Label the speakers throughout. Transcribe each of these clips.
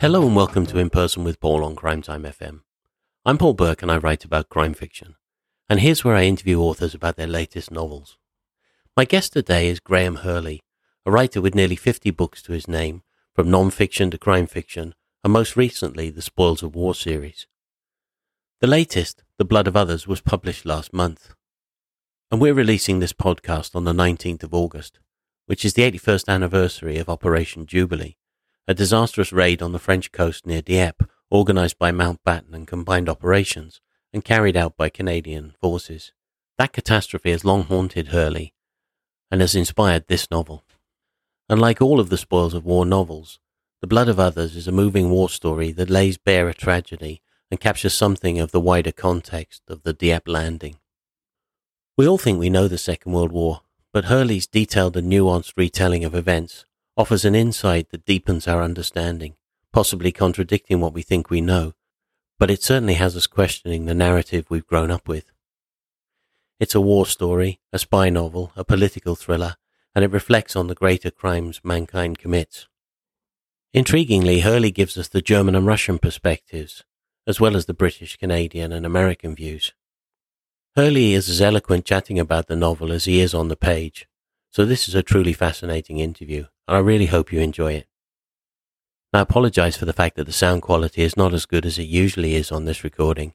Speaker 1: Hello and welcome to In Person with Paul on Crime Time FM. I'm Paul Burke and I write about crime fiction. And here's where I interview authors about their latest novels. My guest today is Graham Hurley, a writer with nearly 50 books to his name, from non-fiction to crime fiction, and most recently the Spoils of War series. The latest, The Blood of Others, was published last month. And we're releasing this podcast on the 19th of August, which is the 81st anniversary of Operation Jubilee a disastrous raid on the French coast near Dieppe, organized by Mountbatten and Combined Operations, and carried out by Canadian forces. That catastrophe has long haunted Hurley and has inspired this novel. Unlike all of the Spoils of War novels, The Blood of Others is a moving war story that lays bare a tragedy and captures something of the wider context of the Dieppe landing. We all think we know the Second World War, but Hurley's detailed and nuanced retelling of events offers an insight that deepens our understanding, possibly contradicting what we think we know, but it certainly has us questioning the narrative we've grown up with. It's a war story, a spy novel, a political thriller, and it reflects on the greater crimes mankind commits. Intriguingly, Hurley gives us the German and Russian perspectives, as well as the British, Canadian, and American views. Hurley is as eloquent chatting about the novel as he is on the page, so this is a truly fascinating interview, and I really hope you enjoy it. I apologize for the fact that the sound quality is not as good as it usually is on this recording.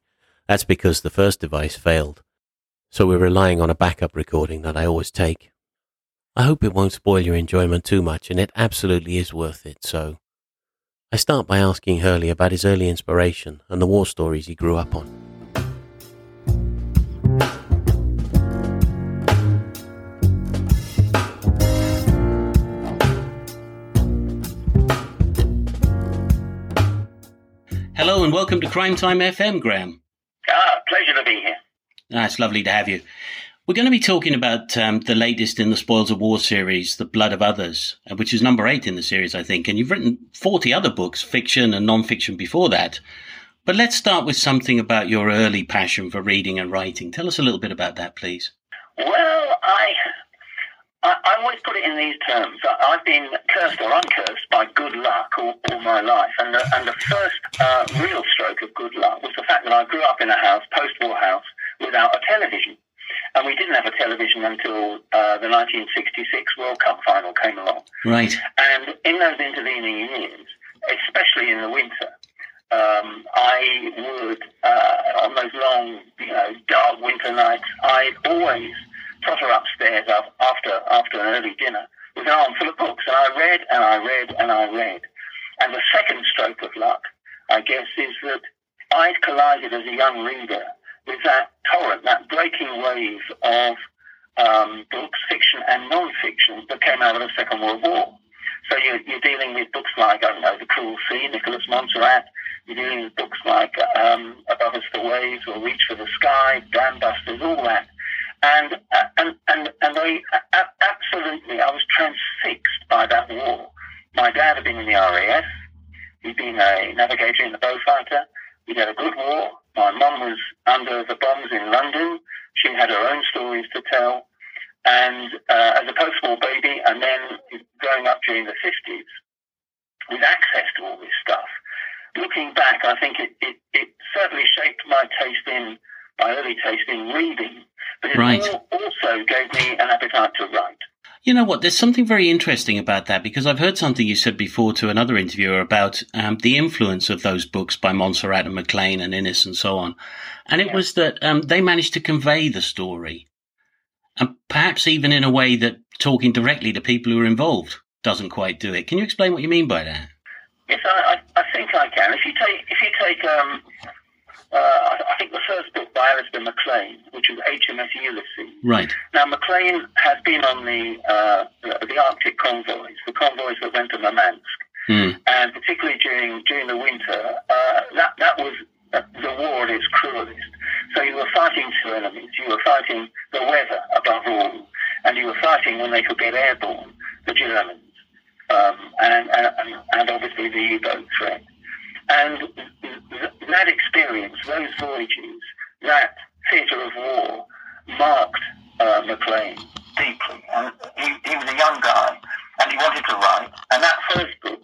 Speaker 1: That's because the first device failed, so we're relying on a backup recording that I always take. I hope it won't spoil your enjoyment too much, and it absolutely is worth it, so. I start by asking Hurley about his early inspiration and the war stories he grew up on. Hello and welcome to Crime Time FM, Graham.
Speaker 2: Ah, pleasure to be here.
Speaker 1: Ah, it's lovely to have you. We're going to be talking about um, the latest in the Spoils of War series, The Blood of Others, uh, which is number eight in the series, I think. And you've written 40 other books, fiction and non-fiction before that. But let's start with something about your early passion for reading and writing. Tell us a little bit about that, please.
Speaker 2: Well, I I, I always put it in these terms. I, have been cursed or uncursed by good luck all, all my life. And the, and the first uh, real stroke of good luck was the fact that I grew up in a house, post-war house, without a television. And we didn't have a television until uh, the 1966 World Cup final came along.
Speaker 1: Right.
Speaker 2: And in those intervening years, especially in the winter, um, I would, uh, on those long, you know, dark winter nights, I'd always trotter upstairs after after an early dinner with an arm full of books, and I read and I read and I read. And the second stroke of luck, I guess, is that I'd collided as a young reader with that torrent, that breaking wave of um, books, fiction and non-fiction that came out of the Second World War. So you're, you're, dealing with books like, I don't know, The Cruel Sea, Nicholas Monsarrat. You're dealing with books like um, Above Us the Waves or Reach for the Sky, Dam Busters, all that and and and and I absolutely I was transfixed by that war. My dad had been in the RAF. He'd been a navigator in the Beaufighter. We had a good war. My mum was under the bombs in London. She had her own stories to tell. And uh, as a post-war baby, and then growing up during the 50s, with access to all this stuff, looking back, I think it, it, it certainly shaped my taste in my early taste in reading, but it right. also gave me an appetite to write.
Speaker 1: You know what? There's something very interesting about that because I've heard something you said before to another interviewer about um, the influence of those books by Monsarrat and Maclean and Innes and so on. And it yeah. was that um, they managed to convey the story. And perhaps even in a way that talking directly to people who are involved doesn't quite do it. Can you explain what you mean by that?
Speaker 2: Yes, I, I, I think I can. If you take, if you take um, uh, I think the first book by Alistair MacLean, which is HMS Ulysses.
Speaker 1: Right.
Speaker 2: Now, MacLean has been on the, uh, the, the Arctic convoys, the convoys that went to Murmansk, mm. and particularly during during the winter, uh, that that was the war at its cruelest. So you were fighting two enemies. You were fighting the weather above all, and you were fighting when they could get airborne, the Germans, um, and, and and obviously the U-boat threat. And that experience, those voyages, that theatre of war, marked uh, Maclean deeply. And he, he was a young guy, and he wanted to write. And that first book,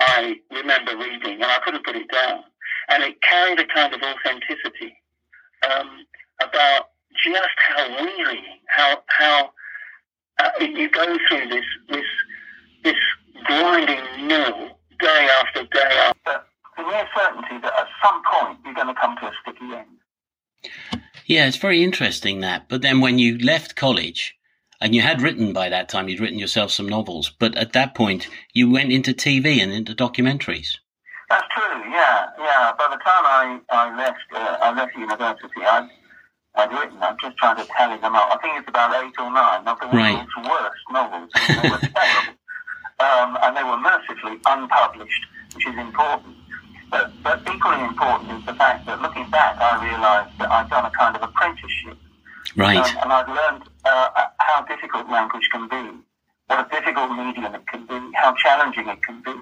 Speaker 2: I remember reading, and I couldn't put it down. And it carried a kind of authenticity um, about just how wearying, how how uh, you go through this this this grinding mill day after day after. The near certainty that at some point you're going to come to a sticky end.
Speaker 3: Yeah, it's very interesting that. But then when you left college, and you had written by that time, you'd written yourself some novels, but at that point you went into TV and into documentaries.
Speaker 2: That's true. Yeah, yeah. By the time I I left uh, I left university, I I'd written. I'm just trying to tally them up. I think it's about eight or nine of the right. world's worst novels. They were terrible. Um, and they were mercifully unpublished, which is important. But, but equally important is the fact that looking back, I realised that I'd done a kind of apprenticeship.
Speaker 3: Right. Um,
Speaker 2: and I'd learned uh, how difficult language can be, what a difficult medium it can be, how challenging it can be.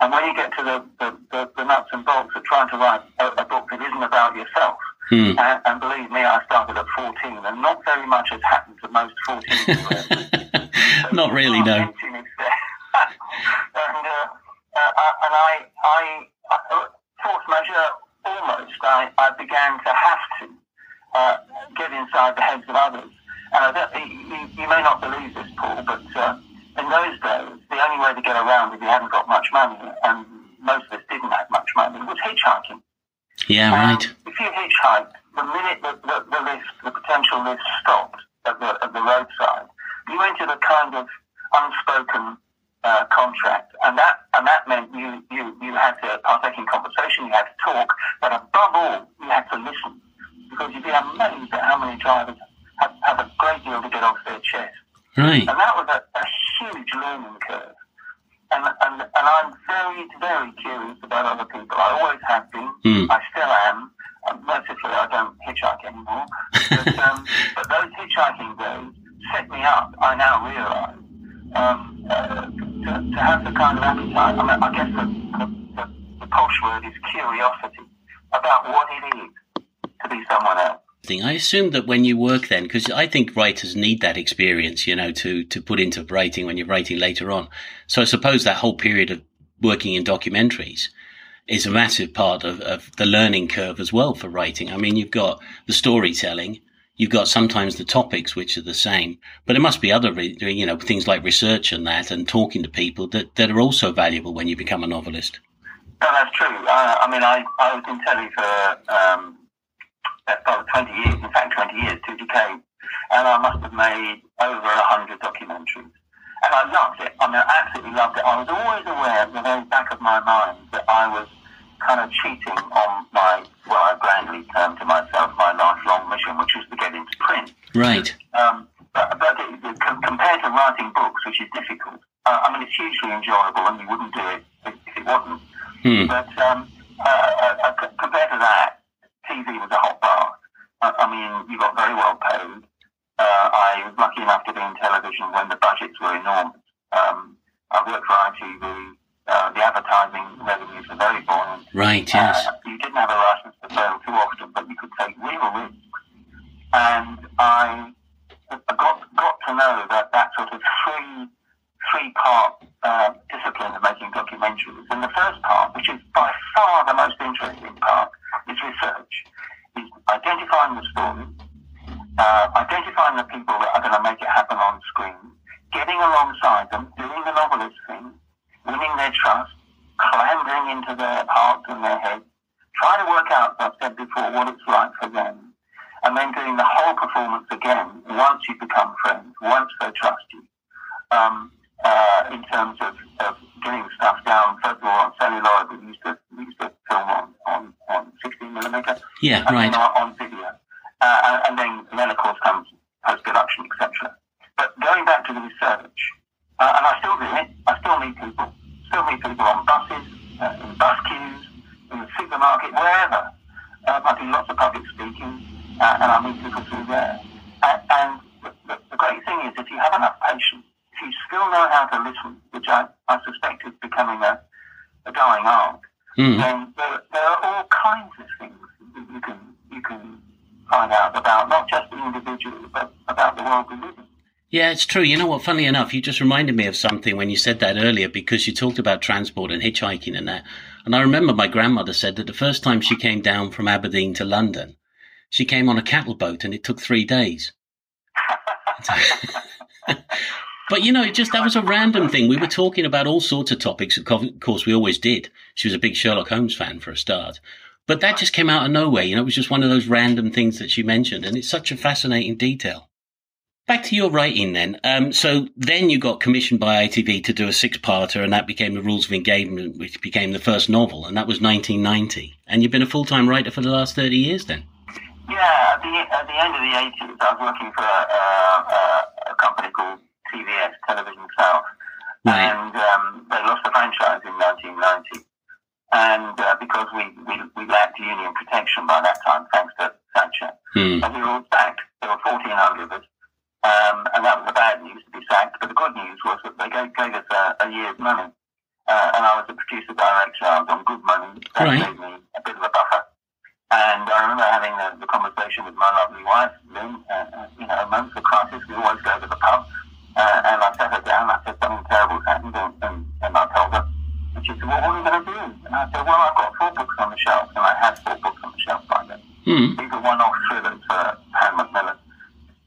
Speaker 2: And when you get to the, the, the, the nuts and bolts of trying to write a, a book that isn't about yourself, Hmm. And, and, believe me, I started at 14, and not very much has happened to most 14 year olds.
Speaker 3: not really, no.
Speaker 2: and, uh, uh, and I, I, uh, force majeure, almost, I, I began to have to uh, get inside the heads of others. And you, you, may not believe this, Paul, but uh, in those days, the only way to get around if you hadn't got much money, and most of us didn't have much money, was hitchhiking.
Speaker 3: Yeah, right.
Speaker 2: If you hitchhike, the minute the, the, the lift, the potential lift stopped at the, at the roadside, you entered a kind of unspoken uh, contract, and that and that meant you, you, you had to partake in conversation, you had to talk, but above all, you had to listen, because you'd be amazed at how many drivers have, have a great deal to get off their chest.
Speaker 3: Right.
Speaker 2: And that was a, a huge learning curve and, and, and I'm very, very curious about other people. I always have been. Mm. I still am. Um, mercifully, I don't hitchhike anymore. But, um, but those hitchhiking days set me up, I now realise, um, uh, to, to have the kind of appetite. I mean, I guess the, the, the, posh word is curiosity about what it is to be someone else.
Speaker 3: I assume that when you work then, because I think writers need that experience, you know, to, to put into writing when you're writing later on. So I suppose that whole period of working in documentaries is a massive part of, of the learning curve as well for writing. I mean, you've got the storytelling. You've got sometimes the topics, which are the same, but there must be other, you know, things like research and that and talking to people that, that are also valuable when you become a novelist.
Speaker 2: No, that's true. Uh, I mean, I, I was in telly for um, about 20 years, in fact 20 years, two decades, and I must have made over 100 documentaries. And I loved it. I mean, I absolutely loved it. I was always aware at the very back of my mind that I was kind of cheating on my, well, I grandly termed to myself my lifelong mission, which was to get into print.
Speaker 3: Right.
Speaker 2: Um, but, but it, it, compared to writing books, which is difficult, uh, I mean, it's hugely enjoyable, and you wouldn't do it if, it wasn't. Hmm. But um, uh, uh, uh compared to that, TV was a hot bath. I, I mean, you got very well paid. Uh, I was lucky enough to be in television when the budgets were enormous. Um, I worked for ITV. Uh, the advertising revenues were very buoyant.
Speaker 3: Right, yes.
Speaker 2: Uh, you didn't have a license to fail too often, but you could take real risks. And I got got to know that that sort of three three part uh, discipline of making documentaries. And the first part, which is by far the most interesting part, is research. Is identifying the story, uh, identifying the people that are going to make it happen on screen, getting alongside them, doing the novelist thing, winning their trust, clambering into their hearts and their heads, trying to work out, as I've said before, what it's like for them, and then doing the whole performance again once you become friends, once they trust you. Um, uh, in terms of, of getting stuff down, first of all, on celluloid, we used to, we used to film on, on, on 16 millimeter.
Speaker 3: Yeah, and
Speaker 2: right. Then on, video. Uh, and, then, and then, of course, comes post-production, etc. But going back to the research, uh, and I still do it, I still meet people, still meet people on buses, uh, in bus queues, in the supermarket, wherever. Um, I do lots of public speaking, uh, and I meet people through there. And, and the, the great thing is, if you have enough patience, if you still know how to listen, which I, I suspect is becoming a, a dying art, mm. then there, there are all kinds of things that you can you can find out about not just the individual, but about the world we live in.
Speaker 3: Yeah, it's true. You know what? Funnily enough, you just reminded me of something when you said that earlier because you talked about transport and hitchhiking and that. And I remember my grandmother said that the first time she came down from Aberdeen to London, she came on a cattle boat and it took three days. but you know, it just that was a random thing. We were talking about all sorts of topics. Of course, we always did. She was a big Sherlock Holmes fan for a start. But that just came out of nowhere. You know, it was just one of those random things that she mentioned. And it's such a fascinating detail. Back to your writing then. Um, so then you got commissioned by ITV to do a six-parter, and that became the Rules of Engagement, which became the first novel, and that was 1990. And you've been a full-time writer for the last 30 years then.
Speaker 2: Yeah, at the, at the end of the 80s, I was working for a, a, a company called TVS, Television South, right. and um, they lost the franchise in 1990. And uh, because we, we, we lacked union protection by that time, thanks to Thatcher, hmm. and we were all sacked. There were 1,400 of us um, and that was the bad news to be sacked. But the good news was that they gave, gave us a, a year's money. Uh, and I was a producer director. I was on good money. That right. gave me a bit of a buffer. And I remember having the, the conversation with my lovely wife, Lynn. Uh, uh, you know, moments of crisis, we always go to the pub. Uh, and I sat her down. I said something terrible's happened, and, and, and I told her. And she said, "Well, what are you going to do?" And I said, "Well, I've got four books on the shelf, and I had four books on the shelf by then. Mm. These are one-off thrillers for Pan Macmillan."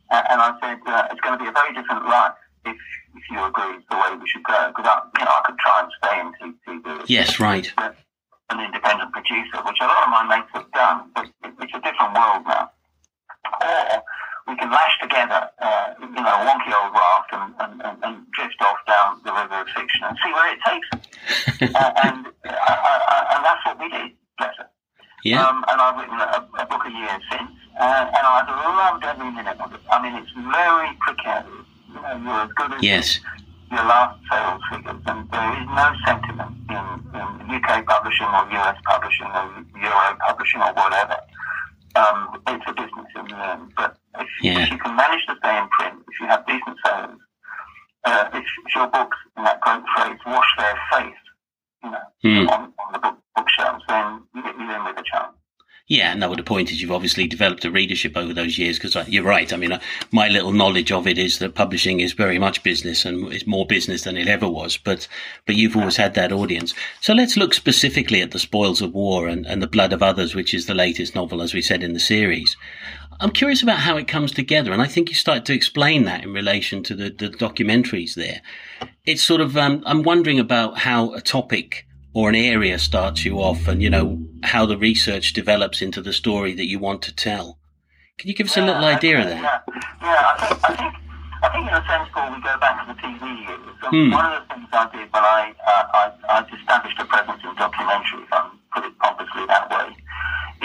Speaker 2: Uh, and I said, uh, it's going to be a very different life if, if you agree the way we should go. Because I, you know, I could try and stay in TV.
Speaker 3: Yes, right.
Speaker 2: An independent producer, which a lot of my mates have done, but it's a different world now. Or we can lash together, uh, you know, a wonky old raft and, and, and, and, drift off down the river of fiction and see where it takes us. uh, and, uh, and that's what we did, bless
Speaker 3: Yeah. Um,
Speaker 2: and I've written a, a book a year since uh, and I've loved every minute of it. I mean, it's very precarious. You know, you're as good as
Speaker 3: yes.
Speaker 2: your last sales figures, and there is no sentiment in, in UK publishing or US publishing or Euro publishing or whatever. Um, it's a business in the end. But if, yeah. if, you can manage to stay in print, if you have decent sales, uh, if, if, your books, in that great phrase, wash their face, you know, mm. on, on the book, bookshelves, then you're in with a chance.
Speaker 3: Yeah, point is you've obviously developed a readership over those years because uh, you're right. I mean, uh, my little knowledge of it is that publishing is very much business and it's more business than it ever was. But, but you've always had that audience. So let's look specifically at the spoils of war and, and the blood of others, which is the latest novel, as we said in the series. I'm curious about how it comes together. And I think you started to explain that in relation to the, the documentaries there. It's sort of, um, I'm wondering about how a topic or an area starts you off and, you know, how the research develops into the story that you want to tell. Can you give us a little idea of that?
Speaker 2: Yeah, yeah I, think, I, think, I think in a sense, Paul, we go back to the TV years. hmm. One of the things I did when I, uh, I, I established a presence in documentary, if I put it pompously that way,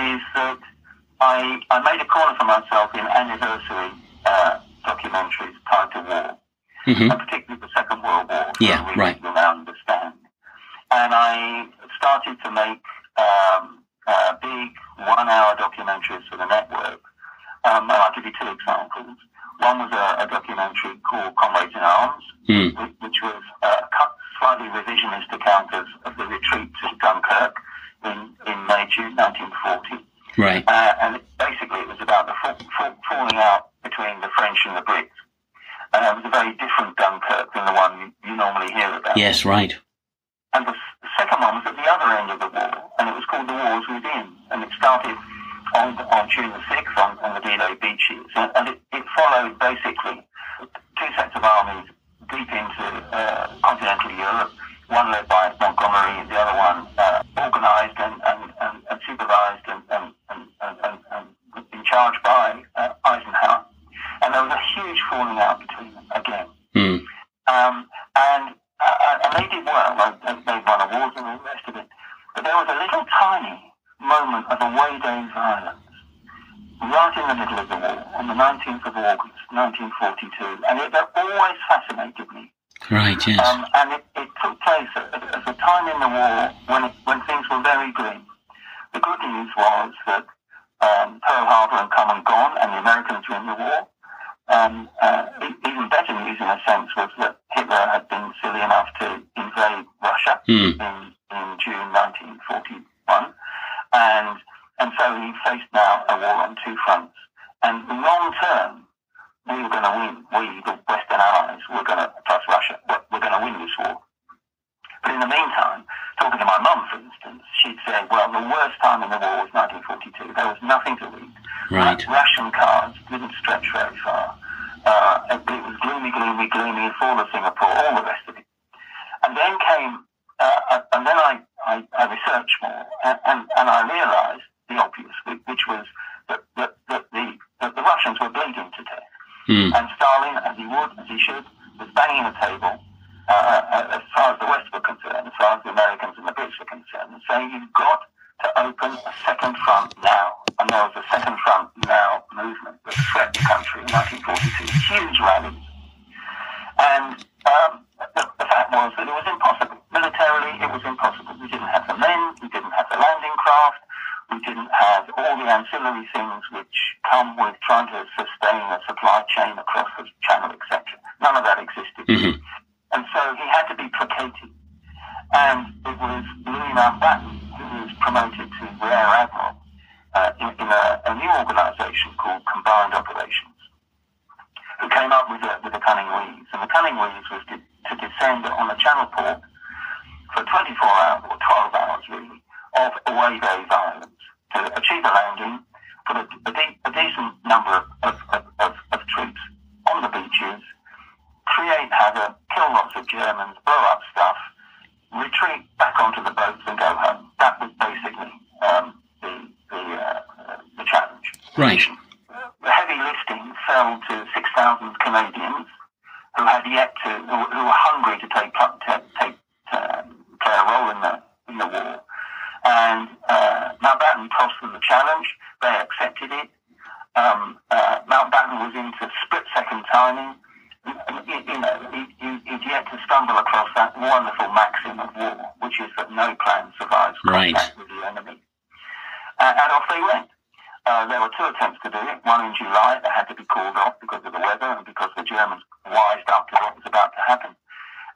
Speaker 2: is that I, I made a corner for myself in anniversary uh, documentaries tied to war, mm-hmm. and particularly the Second World War.
Speaker 3: Yeah, right.
Speaker 2: Now understand and I started to make um, uh, big one-hour documentaries for the network. Um, and I'll give you two examples. One was a, a documentary called Comrades in Arms, mm. which, which, was a slightly revisionist account of, of the retreat to Dunkirk in, in May, June 1940.
Speaker 3: Right.
Speaker 2: Uh, and basically it was about the fall, fall, falling out between the French and the Brits. And it was a very different Dunkirk than the one you, you normally hear about.
Speaker 3: Yes, right.
Speaker 2: And the, the second one was at the other end of the war, and it was called The Wars Within. And it started on, on June the 6th on, on the D-Day beaches. And, and it, it, followed basically two sets of armies deep into uh, continental Europe, one led by Montgomery, the other one uh, organized and, and, and, and supervised and, and, and, and, in charge by uh, Eisenhower. And there was a huge falling out between them again. Mm. Um, and uh, and they did well. They, they won awards and all the rest of it. But there was a little tiny moment of away day violence right in the middle of the war on the 19th of August, 1942. And it, that always fascinated me.
Speaker 3: Yes. Um,
Speaker 2: and it, it, took place at, at, a time in the war when, it, when things were very grim. The good news was that um, Pearl Harbor had come and gone, and the Americans were in the war. Um, uh, even better news, in a sense, was that Hitler had been silly enough to invade Russia mm. in, in June 1941, and and so he faced now a war on two fronts. And long term, we were going to win. We, the Western Allies, were going to, plus Russia, we're going to win this war. But in the meantime, talking to my mum, for instance, she'd say, well, the worst time in the war was 1942. There was nothing to read.
Speaker 3: Right.
Speaker 2: Ration cards didn't stretch very far. Uh, it, it was gloomy, gloomy, gloomy, fall of Singapore, all the rest of it. And then came, uh, and then I, I, I researched more, and, and, and I realized the obvious, which was that, that, that, the, that the Russians were bleeding to death.
Speaker 3: Mm.
Speaker 2: And Stalin, as he would, as he should, was banging the table uh, uh, as far as the West were concerned, as far as the Americans and the Brits were concerned, and saying you've got to open a second front now. And there was a second front now movement that swept the country in 1942, huge rallies. And um, the, the fact was that it was impossible. Militarily, it was impossible. We didn't have the men, we didn't have the landing craft, we didn't have all the things which come with trying to sustain a supply chain across the channel, etc. None of that existed.
Speaker 3: Mhm.
Speaker 2: And so he had to be placated. And it was Louis Mountbatten who was promoted to Rear Admiral uh, in, in a, a new organisation called Combined Operations, who came up with a, with a cunning wheeze. And the cunning wheeze was to, to descend on the channel port for 24 hours, or 12 hours really, of away day violence to achieve a landing, put a, a, de- a decent number of, of, of, of, troops on the beaches, create havoc, kill lots of Germans, blow up stuff, retreat back onto the boats and go home. That was basically um, the the, uh, the challenge.
Speaker 3: Right.
Speaker 2: The heavy lifting fell to 6,000 Canadians who had yet to, who, who were hungry to take to take uh, play a role in the in the war. And uh, Mountbatten tossed them the challenge. They accepted it. Um, uh, Mountbatten was into split-second timing. You, you know, he, he, he'd yet to stumble across that wonderful maxim of war, which is that no plan survives
Speaker 3: Right.
Speaker 2: contact with the enemy. Uh, and off they went. Uh, there were two attempts to do it. One in July that had to be called off because of the weather and because the Germans wised up to what was about to happen.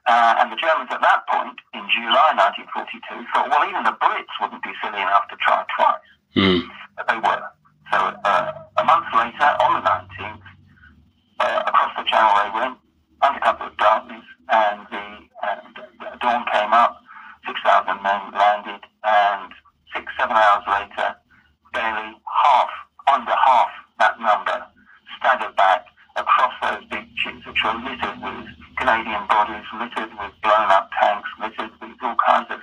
Speaker 2: Uh, and the Germans at that point, in July 1942, thought, well, even the Brits wouldn't be silly enough to try twice.
Speaker 3: Mm.
Speaker 2: But they were. So uh, a month later, on the 19th, uh, across the channel they went, under cover of darkness, and the, the dawn came up, 6,000 men landed, and six, seven hours later, barely half, under half that number, staggered back across those beaches, which were littered with Canadian bodies, littered with blown up tanks, littered with all kinds of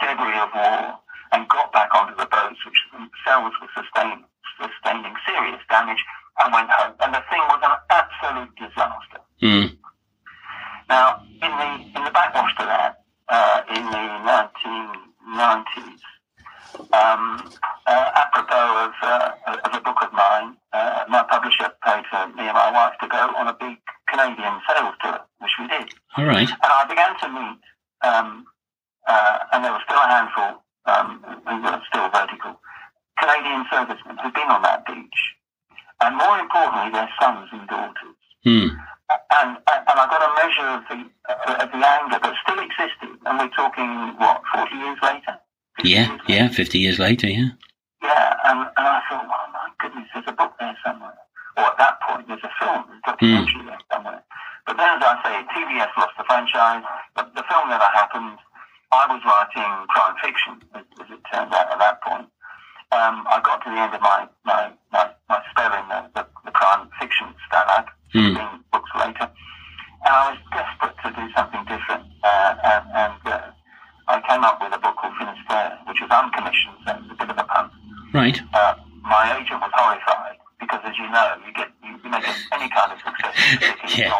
Speaker 2: debris of war, and got back onto the boats, which themselves were sustained, sustaining serious damage, and went home. And the thing was an absolute disaster.
Speaker 3: Mm.
Speaker 2: Now, in the in the backwash to that, uh, in the 1990s, um, uh, apropos of, uh, of a book of mine, uh, my publisher paid for me and my wife to go on a big Canadian sales tour, which we did.
Speaker 3: All right.
Speaker 2: And I began to meet, um, uh, and there were still a handful um, who were still vertical, Canadian servicemen who'd been on that beach. And more importantly, their sons and daughters
Speaker 3: Mm.
Speaker 2: and, and I got a measure of the uh, of the anger that still existed, and we're talking what forty years later. 50
Speaker 3: Yeah,
Speaker 2: years
Speaker 3: yeah. Fifty years later, yeah.
Speaker 2: yeah. And, and I thought, oh my goodness, there's a book there somewhere. Or at that point, there's a film, a documentary there somewhere. But then, as I say, TVS lost the franchise. The, the film never happened. I was writing crime fiction, as, as it turned out at that point. Um, I got to the end of my my my, my spell in the, the, the crime fiction stalag. 15 books later, and I was desperate to do something different. Uh, and and uh, I came up with a book called Finisterre, which was uncommissioned, so it was a bit of a punt.
Speaker 3: Right.
Speaker 2: Uh, my agent was horrified because, as you know, you get you, you make any kind of success
Speaker 3: Yeah.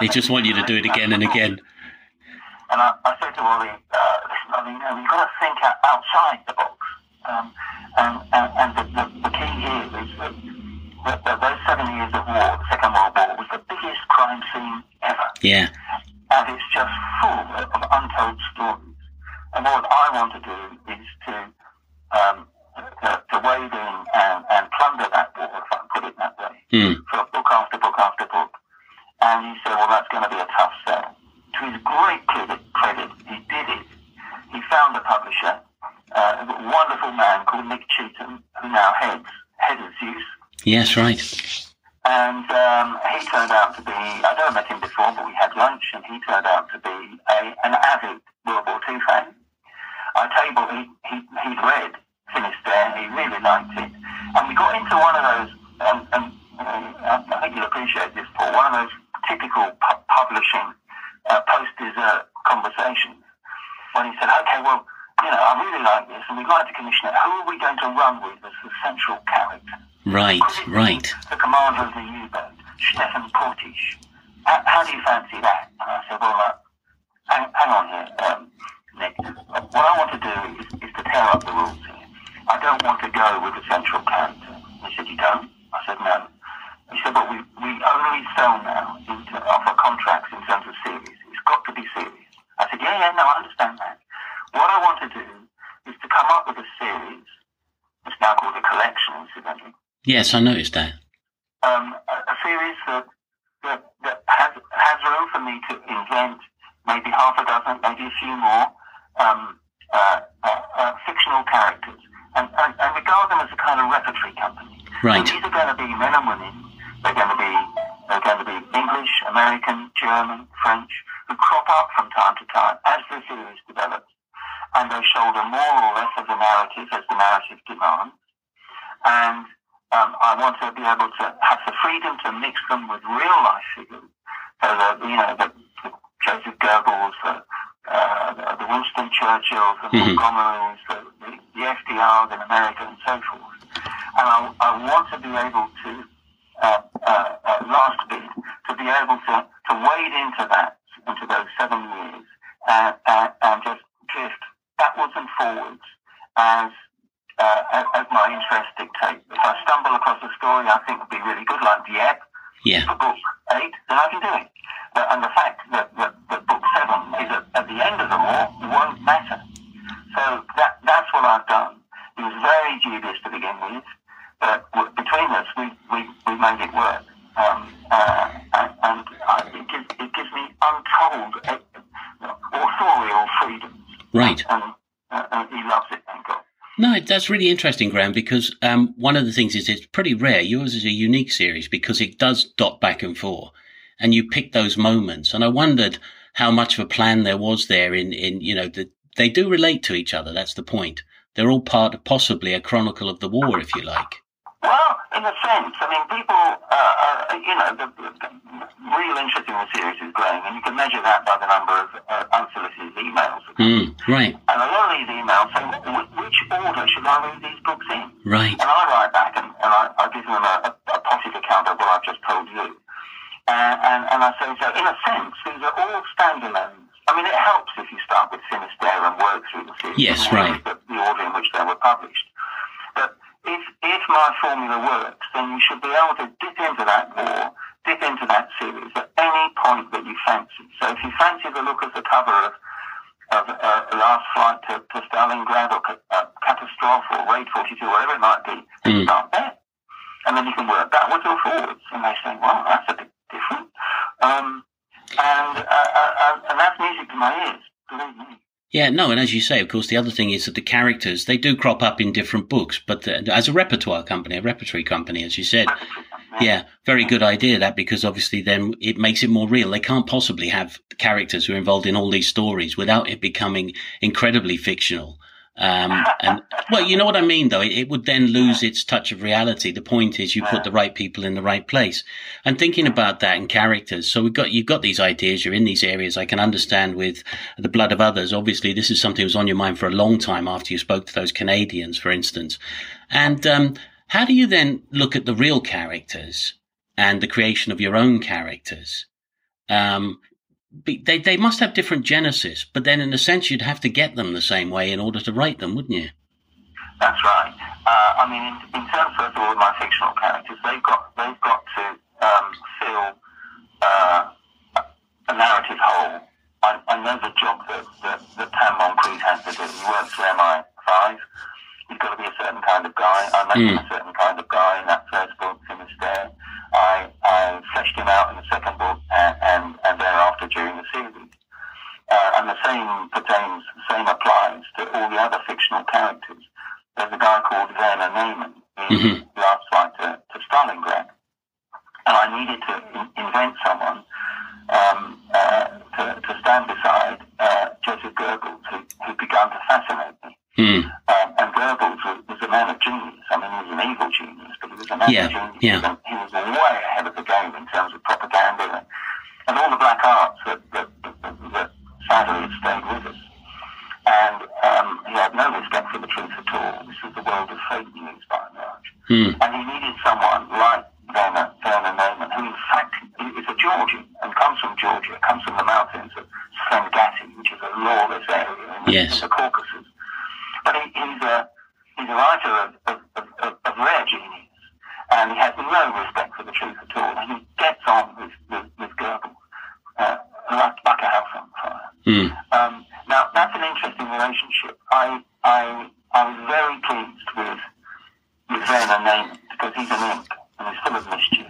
Speaker 3: They just want you to do it again and again.
Speaker 2: and I, I said to Ollie, uh, listen, you know, you've got to think outside the box. Um, and and, and the, the, the key here is that, that, that those seven years of war, the Second World War, was the biggest crime scene ever.
Speaker 3: Yeah.
Speaker 2: And it's just full of, of untold stories. And what I want to do is to, um, to, to wade in and, and plunder that war, if I can put it that way
Speaker 3: Mm.
Speaker 2: for book after book after book. And he said, well, that's going to be a tough sell. To his great credit, credit he did it. He found a publisher, uh, a wonderful man called Nick Cheetham, who now heads, head of Zeus.
Speaker 3: Yes. Right.
Speaker 2: And um, he turned out to be, I'd never met him before, but we had lunch, and he turned out to be a, an avid World War II fan. I tabled, he, he, he'd read Finisterre, he really liked it. And we got into one of those, um, and uh, I think you'll appreciate this, Paul, one of those typical pu- publishing uh, post-dessert conversations. When he said, okay, well, you know, I really like this, and we'd like to commission it. Who are we going to run with as the central character?
Speaker 3: Right, right.
Speaker 2: The commander of the U-boat, Stefan Portisch. How, how, do you fancy that? And I said, well, uh, hang, hang, on here, um, Nick. What I want to do is, is, to tear up the rules here. I don't want to go with the central character. He said, you don't? I said, no. He said, but we, we only sell now into, offer contracts in terms of series. It's got to be serious. I said, yeah, yeah, no, I understand that. What I want to do is to come up with a series. It's now called a collection, incidentally
Speaker 3: Yes, I noticed that.
Speaker 2: German, French, who crop up from time to time as the series develops, and they shoulder more or less of the narrative as the narrative demands. And um, I want to be able to have the freedom to mix them with real life figures. So that, you know, the, the Joseph Goebbels, the, uh, the Winston Churchills, the mm-hmm. Montgomerys, the, the, the FDRs in America and so forth. And I, I want to be able to, uh, uh, uh, last bit, to be able to, to wade into that, into those seven years, and, and, and just drift backwards and forwards as uh, as my interest dictates. If I stumble across a story I think would be really good, like Dieppe,
Speaker 3: yeah.
Speaker 2: for book eight, then I can do it. But, and the fact that, that, that book seven is at, at, the end of the war won't matter. So that, that's what I've done. It was very dubious to begin with, but between us, we, we, we made it work. Um, uh, and, and I, it, gives, it gives me untold uh, authorial freedom.
Speaker 3: Right.
Speaker 2: And, uh, and he loves it, thank God.
Speaker 3: No, that's really interesting, Graham, because um, one of the things is it's pretty rare. Yours is a unique series because it does dot back and forth and you pick those moments. And I wondered how much of a plan there was there in, in, you know, that they do relate to each other. That's the point. They're all part of possibly a chronicle of the war, if you like.
Speaker 2: Well, in a sense, I mean, people, uh, uh, you know, the, the, the, real interest in the series is growing, and you can measure that by the number of uh, unsolicited emails.
Speaker 3: Mm, right.
Speaker 2: And a lot of these emails say, which order should I read these books in?
Speaker 3: Right.
Speaker 2: And I write back and, and I, I give them a, a, a potted account of what I've just told you. Uh, and, and I say, so in a sense, these are all standalones. I mean, it helps if you start with Finisterre and work through the series.
Speaker 3: Yes, right.
Speaker 2: The, the order in which they were published. But if, if my formula works, then you should be able to dip into that war, dip into that series at any point that you fancy. So if you fancy the look of the cover of, of uh, Last Flight to, to Stalingrad or uh, Catastrophe or Raid 42, whatever it might be, mm. start there. And then you can work backwards or forwards. And they say, well, that's a bit different. Um, and, uh, uh, and that's music to my ears, believe me.
Speaker 3: Yeah, no, and as you say, of course, the other thing is that the characters they do crop up in different books, but the, as a repertoire company, a repertory company, as you said, yeah, very good idea that because obviously then it makes it more real. They can't possibly have characters who are involved in all these stories without it becoming incredibly fictional. Um, and well, you know what I mean, though. It, it, would then lose its touch of reality. The point is, you put the right people in the right place. And thinking about that in characters, so we've got you've got these ideas. You're in these areas. I can understand with the blood of others. Obviously, this is something that was on your mind for a long time after you spoke to those Canadians, for instance. And um, how do you then look at the real characters and the creation of your own characters? Um, they they must have different genesis, but then in a sense you'd have to get them the same way in order to write them, wouldn't you?
Speaker 2: That's right. Uh, I mean, in, in, terms of all my fictional characters, they've got they've got to um, fill uh, a narrative hole. I, I, know the job that that, that Tam Moncrieff has to do. He works for MI5. He's got to be a certain kind of guy. I make mm. him a certain kind of guy in that first book, Finisterre. I, I fleshed him out in the second book and, and, and thereafter during the season. Uh, and the same pertains, the same applies to all the other fictional characters. There's a guy called Werner Neumann in mm-hmm. Last Flight to, to Stalingrad. and I needed to in- invent someone um, uh, to, to, stand beside uh, Joseph Goebbels, who, who began to fascinate me. Mm. Goebbels was, was, a man of genius. I mean, he was an evil genius, but he was a man
Speaker 3: yeah.
Speaker 2: of genius.
Speaker 3: Yeah.
Speaker 2: He was way ahead of the game in terms of propaganda and, and all the black arts that, that, that, that sadly had stayed with us. And um, he had no respect for the truth at all. This was the world of fake news by and large. Mm. And he needed someone like Werner, Werner Neumann, who in fact is a Georgian and comes from Georgia, comes from the mountains of Sengati, which is a lawless area in,
Speaker 3: yes.
Speaker 2: in the Caucasus. But he, he's, a, he's a writer of, of, of, of, rare genius, and he has no respect for the truth at all. And he gets on with, with, with Goebbels uh, like, like a house on fire. Mm. Um, now, that's an interesting relationship. I, I, I was very pleased with, with Werner Neumann because he's an imp and he's full of mischief.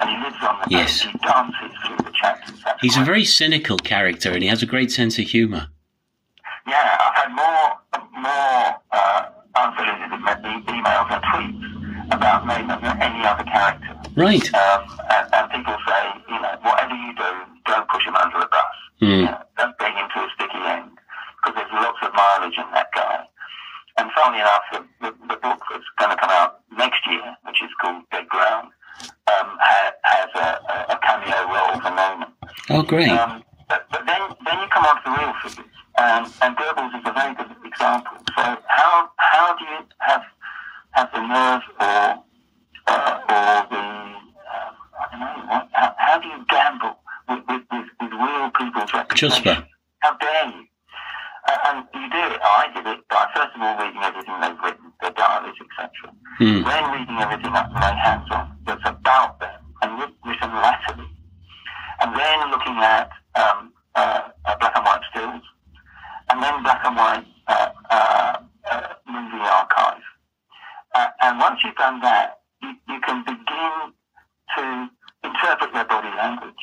Speaker 2: And he lives on the yes. He dances through the chapters.
Speaker 3: He's a very cynical character and he has a great sense of humour.
Speaker 2: Yeah, I've had more, more uh, unsolicited emails and tweets about Neumann than any other character.
Speaker 3: Right.
Speaker 2: Um, and, and, people say, you know, whatever you do, don't push him under the bus. Mm. You know, don't bring him to a sticky end because there's lots of mileage in that guy. And funnily enough, the, the, the book that's going to come out next year, which is called Dead Ground, um, ha, has a, a, cameo role for Neumann.
Speaker 3: Oh, great. Um,
Speaker 2: but, but then, then you come on to the real figures, um, and Goebbels is a very good example. So how how do you have have the nerve or uh, or the uh, I don't know what, how, how do you gamble with, with, with, with real people's reputation?
Speaker 3: Chutzpah.
Speaker 2: How dare you? Uh, and you do it, I did it by first of all reading everything they've written, their diaries, etc. Mm. Then reading everything up to lay hands on that's about them and written latterly. And then looking at um, uh, uh, black and white stills, and then black and white uh, uh, uh movie archive. Uh, and once you've done that, you, you can begin to interpret their body language,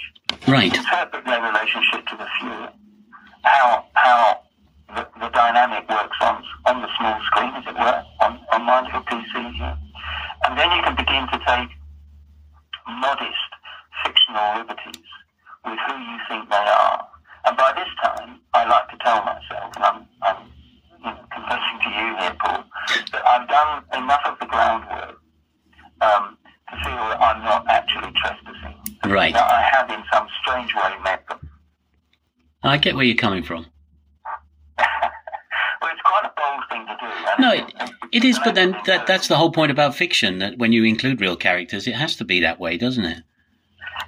Speaker 3: right?
Speaker 2: Interpret their relationship to the Fuhrer, how how the, the dynamic works on, on the small screen, as it were, on, on PC here. And then you can begin to take modest fictional liberties with who you think they are. And by this time, I like to tell myself, and I'm, I'm you know, confessing to you here, Paul, that I've done enough of the groundwork um, to feel that I'm not actually trespassing.
Speaker 3: Right.
Speaker 2: That I have, in some strange way, met them.
Speaker 3: I get where you're coming from.
Speaker 2: well, it's quite a bold thing to do.
Speaker 3: No, it, is, but then that, that's the whole point about fiction, that when you include real characters, it has to be that way, doesn't it?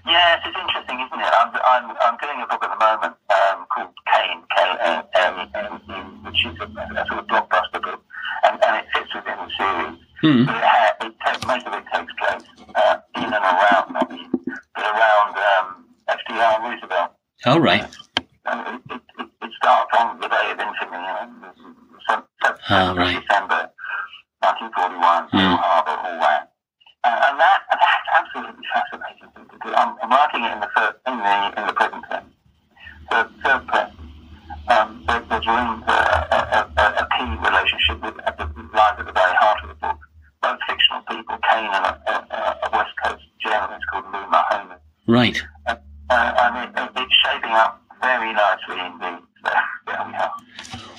Speaker 2: Yes, it's interesting, isn't it? I'm, I'm, I'm doing a book at the moment um, called Kam, K-A-M, which is a, a, sort of blockbuster book, and, and it fits within the series. Mm. But it, ha- it ta- most of it takes place uh, in and around, not in, but around um, FDR Roosevelt.
Speaker 3: Oh, right.
Speaker 2: And it, it, it, starts on the day of infamy, you know,
Speaker 3: oh, right.
Speaker 2: December 1941, Pearl mm. Harbor, all that. Uh, and that that's absolutely fascinating thing to do. I'm, I'm writing it in the first, in the in the present tense, third, third person. Um, there, there's room for a, a, a, key relationship with at the lies at the very heart of the book. Both fictional people, Kam and a, a, a West Coast journalist called Lou Mahoney.
Speaker 3: Right.
Speaker 2: Uh, uh, and it, it's shaping up very nicely indeed. So there we are.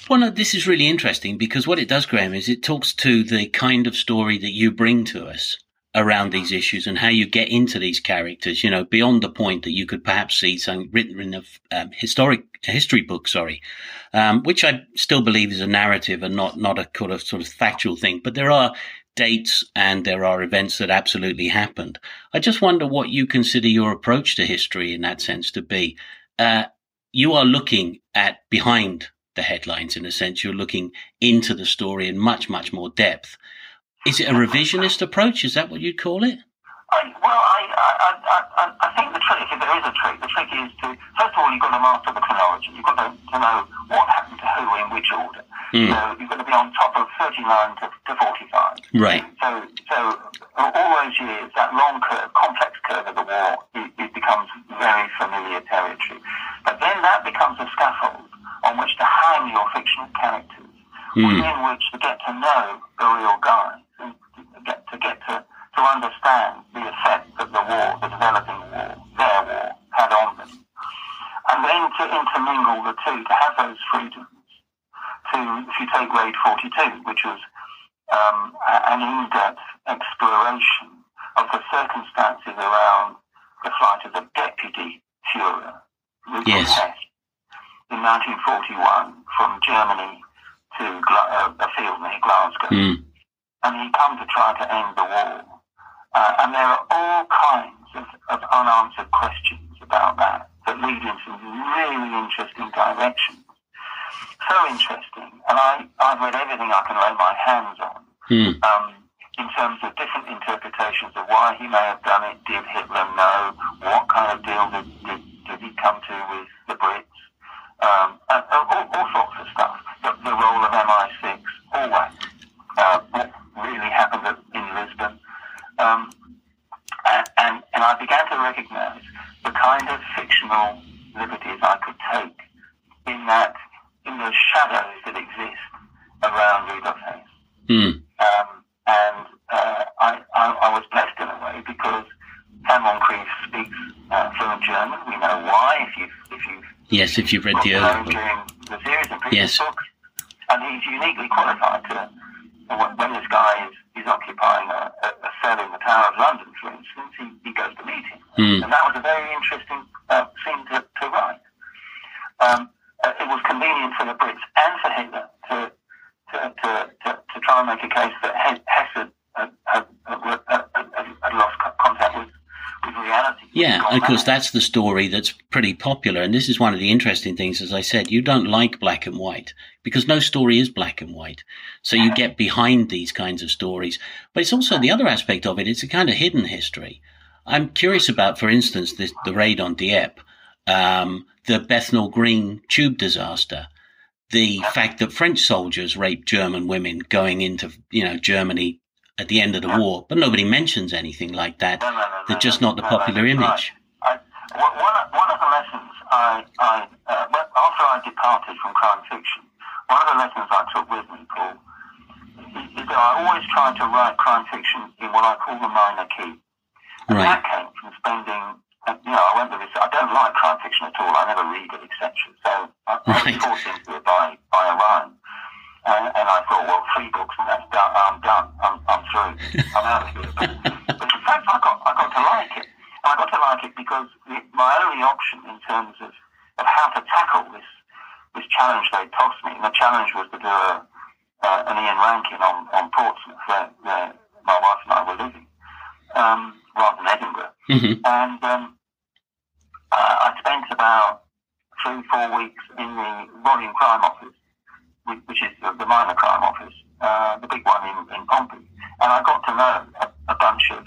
Speaker 3: Well, no, this is really interesting because what it does, Graham, is it talks to the kind of story that you bring to us around these issues and how you get into these characters, you know, beyond the point that you could perhaps see something written in a um, historic history book, sorry, um, which I still believe is a narrative and not, not a kind of sort of factual thing. But there are dates and there are events that absolutely happened. I just wonder what you consider your approach to history in that sense to be. Uh, you are looking at behind the headlines in a sense. You're looking into the story in much, much more depth. Is it a revisionist approach? Is that what you'd call it?
Speaker 2: I, well, I, I, I, I think the trick, if there is a trick, the trick is to, first of all, you've got to master the chronology. You've got to, to know what happened to who in which order. Mm. So you've got to be on top of 39 to, to 45.
Speaker 3: Right.
Speaker 2: So, so all those years, that long curve, complex curve of the war, it, it becomes very familiar territory. But then that becomes a scaffold on which to hang your fictional characters, mm. within which to get to know the real guy to get to get to, to understand the effect that the war, the developing war, their war, had on them. And then to intermingle the two, to have those freedoms. To, if you take Raid 42, which was um, an in-depth exploration of the circumstances around the flight of the deputy Führer,
Speaker 3: yes.
Speaker 2: Hess, in 1941 from Germany to uh, a field near Glasgow.
Speaker 3: Mm.
Speaker 2: And he come to try to end the war. Uh, and there are all kinds of, of unanswered questions about that that lead in some really interesting directions. So interesting. And I, I've read everything I can lay my hands on.
Speaker 3: Mm.
Speaker 2: Um, in terms of different interpretations of why he may have done it. Did Hitler know? What kind of deal did, did, did he come to with the Brits? Um, and, all, all, sorts of stuff. The, the role of MI6, always. Uh, what really happened in Lisbon. Um, and, and, and I began to recognize the kind of fictional liberties I could take in that, in the shadows that exist around Rudolf Hess.
Speaker 3: Mm.
Speaker 2: Um, and uh, I, I, I, was blessed in a way because Herr Moncrieff speaks uh, fluent German. We know why if you've, if you've
Speaker 3: yes, if you've read the
Speaker 2: earlier during the series previous
Speaker 3: yes.
Speaker 2: books, and he's uniquely qualified to when this guy is, is occupying a, a, a cell in the Tower of London, for instance, he, he goes to meet him,
Speaker 3: mm.
Speaker 2: and that was a very interesting uh, scene to, to write. Um, uh, it was convenient for the Brits and for Hitler to to, to, to, to try and make a case that Hess had, had, had, had lost contact with reality.
Speaker 3: Yeah, of course, that's the story that's pretty popular. And this is one of the interesting things, as I said, you don't like black and white because no story is black and white. So you get behind these kinds of stories. But it's also the other aspect of it, it's a kind of hidden history. I'm curious about, for instance, this, the raid on Dieppe, um, the Bethnal Green tube disaster the fact that French soldiers raped German women going into, you know, Germany at the end of the war, but nobody mentions anything like that.
Speaker 2: No, no, no,
Speaker 3: They're just not the popular image.
Speaker 2: Right. I, one, one of the lessons I, I uh, after I departed from crime fiction, one of the lessons I took with me, Paul, is that I always try to write crime fiction in what I call the minor key. And
Speaker 3: right.
Speaker 2: that came from spending you know, I went to this. I don't like crime fiction at all. I never read it, etc. So I,
Speaker 3: right.
Speaker 2: I was forced into it by by Orion, and, and I thought, well, three books and that's done. I'm done. I'm, I'm through. I'm out of here. But, but in fact, I got I got to like it, and I got to like it because the, my only option in terms of of how to tackle this this challenge they tossed me, and the challenge was to do a, uh, an Ian Rankin on on Portsmouth, where, where my wife and I were living, um, rather than Edinburgh,
Speaker 3: mm-hmm.
Speaker 2: and um, uh, I spent about three, four weeks in the volume crime office, which is the, the minor crime office, uh, the big one in, in Pompey. And I got to know a, a bunch of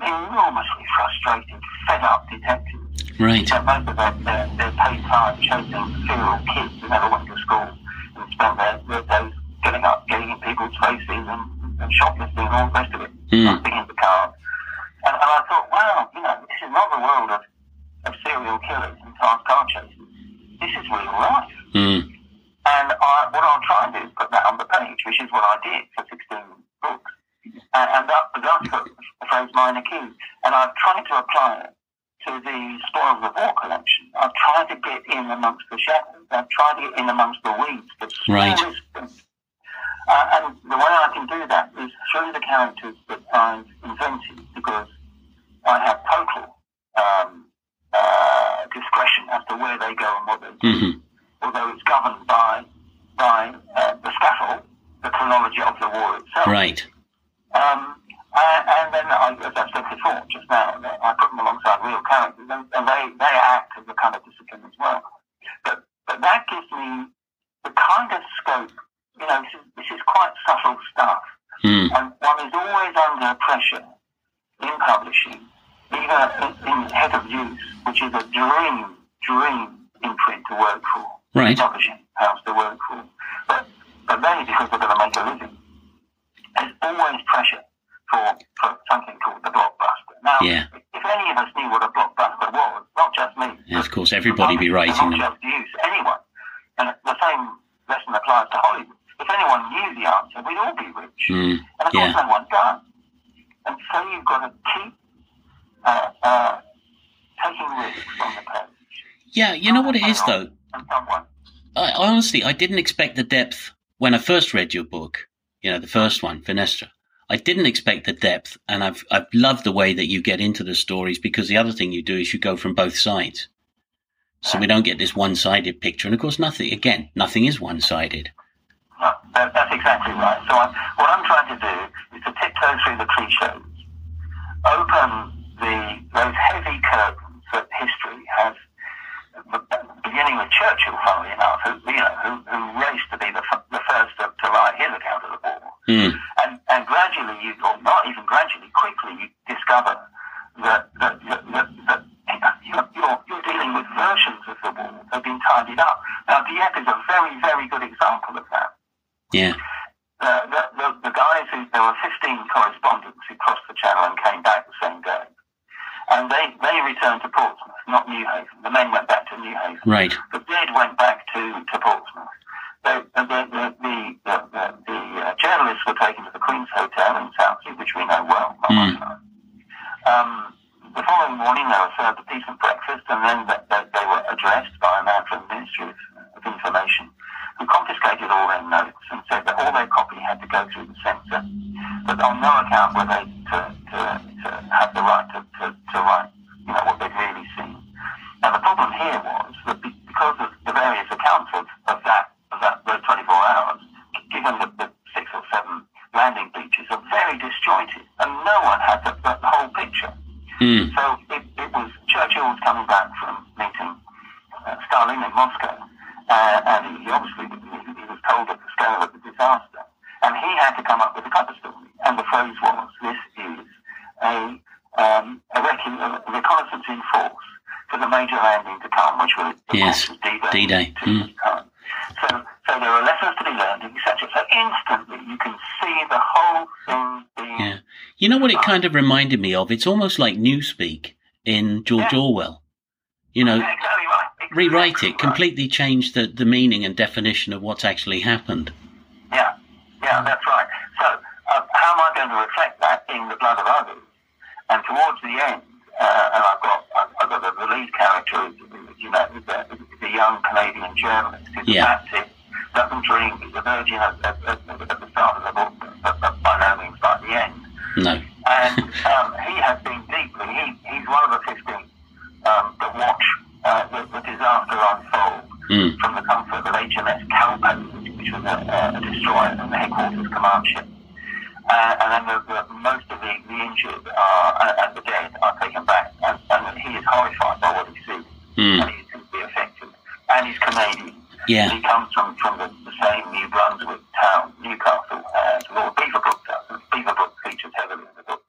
Speaker 2: enormously frustrated, fed up detectives.
Speaker 3: Right.
Speaker 2: So most of their, their, their paid time chasing serial kids who never went to school and spent their, their days getting up, getting in people's faces and, and shoplifting and all the rest of it,
Speaker 3: Mm.
Speaker 2: into cars. And, and I thought, wow, you know, this is not the world of of serial killers and fast car chases. This is real life.
Speaker 3: Mm.
Speaker 2: And I, what I'll try and do is put that on the page, which is what I did for 16 books. And, and that, that's the, the phrase minor key. And I've tried to apply it to the Spoils of War collection. I've tried to get in amongst the shadows. I've tried to get in amongst the weeds, the
Speaker 3: Right.
Speaker 2: Uh, and the way I can do that is through the characters that I've invented, because I have total um, uh, discretion as to where they go and what they do.
Speaker 3: Mm-hmm.
Speaker 2: Although it's governed by by uh, the scaffold, the chronology of the war itself.
Speaker 3: Right.
Speaker 2: Um, and, and then, I, as I said before, just now, I put them alongside real characters, and, and they, they act as a kind of discipline as well. But, but that gives me the kind of scope, you know, this is, this is quite subtle stuff.
Speaker 3: Mm.
Speaker 2: And one is always under pressure in publishing, even in, in Head of Zeus, which is a dream, dream imprint to work for,
Speaker 3: Right.
Speaker 2: publishing house to work for. But, but they, because they're going to make a living, there's always pressure for, for something called the blockbuster. Now,
Speaker 3: Yeah.
Speaker 2: if any of us knew what a blockbuster was, not just me,
Speaker 3: Yeah, of course, everybody be writing them.
Speaker 2: not just Zeus anyone. And the same lesson applies to Hollywood. If anyone knew the answer, we'd all be rich.
Speaker 3: Mm.
Speaker 2: And of
Speaker 3: Yeah.
Speaker 2: course, no one does. and so you've got to keep uh, uh, taking risks on the page.
Speaker 3: Yeah, you know what it is though. Honestly, I didn't expect the depth when I first read your book. You know, the first one, Finisterre. I didn't expect the depth, and I've I've loved the way that you get into the stories because the other thing you do is you go from both sides, so we don't get this one-sided picture. And of course, nothing again, nothing is one-sided.
Speaker 2: no, that, that's exactly right. So I'm, what I'm trying to do is to tiptoe through the cliches, open the those heavy curtains that history has beginning with Churchill, funnily enough, who, you know, who, who raced to be the, f- the first to, to write his account of the war.
Speaker 3: Mm.
Speaker 2: And, and gradually, you, or not even gradually, quickly, you discover that, that, that, that, that you're, you're, you're dealing with versions of the war that have been tidied up. Now, Dieppe is a very, very good example of that.
Speaker 3: Yeah,
Speaker 2: The, the, the, the guys who, there were 15 correspondents who crossed the channel and came back the same day. And they, they returned to Portsmouth, not Newhaven. The men went back to Newhaven.
Speaker 3: right.
Speaker 2: The dead went back to, to Portsmouth. The, the, the, the, the, the, uh, journalists were taken to the Queen's Hotel in Southsea, which we know well.
Speaker 3: Mm.
Speaker 2: wife and I. Um, the following morning, they were served a decent breakfast, and then they, they, they were addressed by a man from the Ministry of, of Information, who confiscated all their notes and said that all their copy had to go through the censor, but on no account were they to, to, to have the right to, to, to write, you know, what they'd really seen. Now, the problem here was that because of the various accounts of, of that, of that, those 24 hours, given that the six or seven landing beaches are very disjointed, and no one had the, the, the whole picture.
Speaker 3: Mm.
Speaker 2: So it, it was Churchill was coming back from meeting uh, Stalin in Moscow, uh, and he obviously he, he was told of the scale of the disaster, and he had to come up with a cover story. And the phrase was, "This is a um, a, recon- a reconnaissance in force for the major landing to come, which was of
Speaker 3: Yes,
Speaker 2: course, was D-Day.
Speaker 3: D-Day,
Speaker 2: to
Speaker 3: mm.
Speaker 2: come. So, so there are lessons to be learned, etc. So instantly you can see the whole thing being
Speaker 3: Yeah. You know what it kind of reminded me of? It's almost like Newspeak in George
Speaker 2: Yeah.
Speaker 3: Orwell. You know,
Speaker 2: exactly right.
Speaker 3: Rewrite it, completely change the, the meaning and definition of what's actually happened.
Speaker 2: Yeah, yeah, that's right. So, uh, how am I going to reflect that in the blood of others? And towards the end, uh, and I've got I've, I've got the, the lead character, is, you know, is a, is a young Canadian journalist. He's
Speaker 3: Yeah.
Speaker 2: a Baptist, doesn't drink, he's a virgin at, at, at, at the start of the book, but, but by no means by the end.
Speaker 3: No.
Speaker 2: And um, he has been deeply, he, he's one of the 15 um, that watch uh, the, the disaster unfold
Speaker 3: Mm.
Speaker 2: from the comfort of HMS Calpe, which was a, a destroyer and the headquarters command ship. Uh, and then the, the, most of the, the injured are, and, and the dead are taken back. And, and he is horrified by what he sees.
Speaker 3: Mm.
Speaker 2: And he's deeply affected. And he's Canadian.
Speaker 3: Yeah.
Speaker 2: He comes from, from the, the same New Brunswick town, Newcastle, as Lord Beaverbrook does. And Beaverbrook features heavily in the book.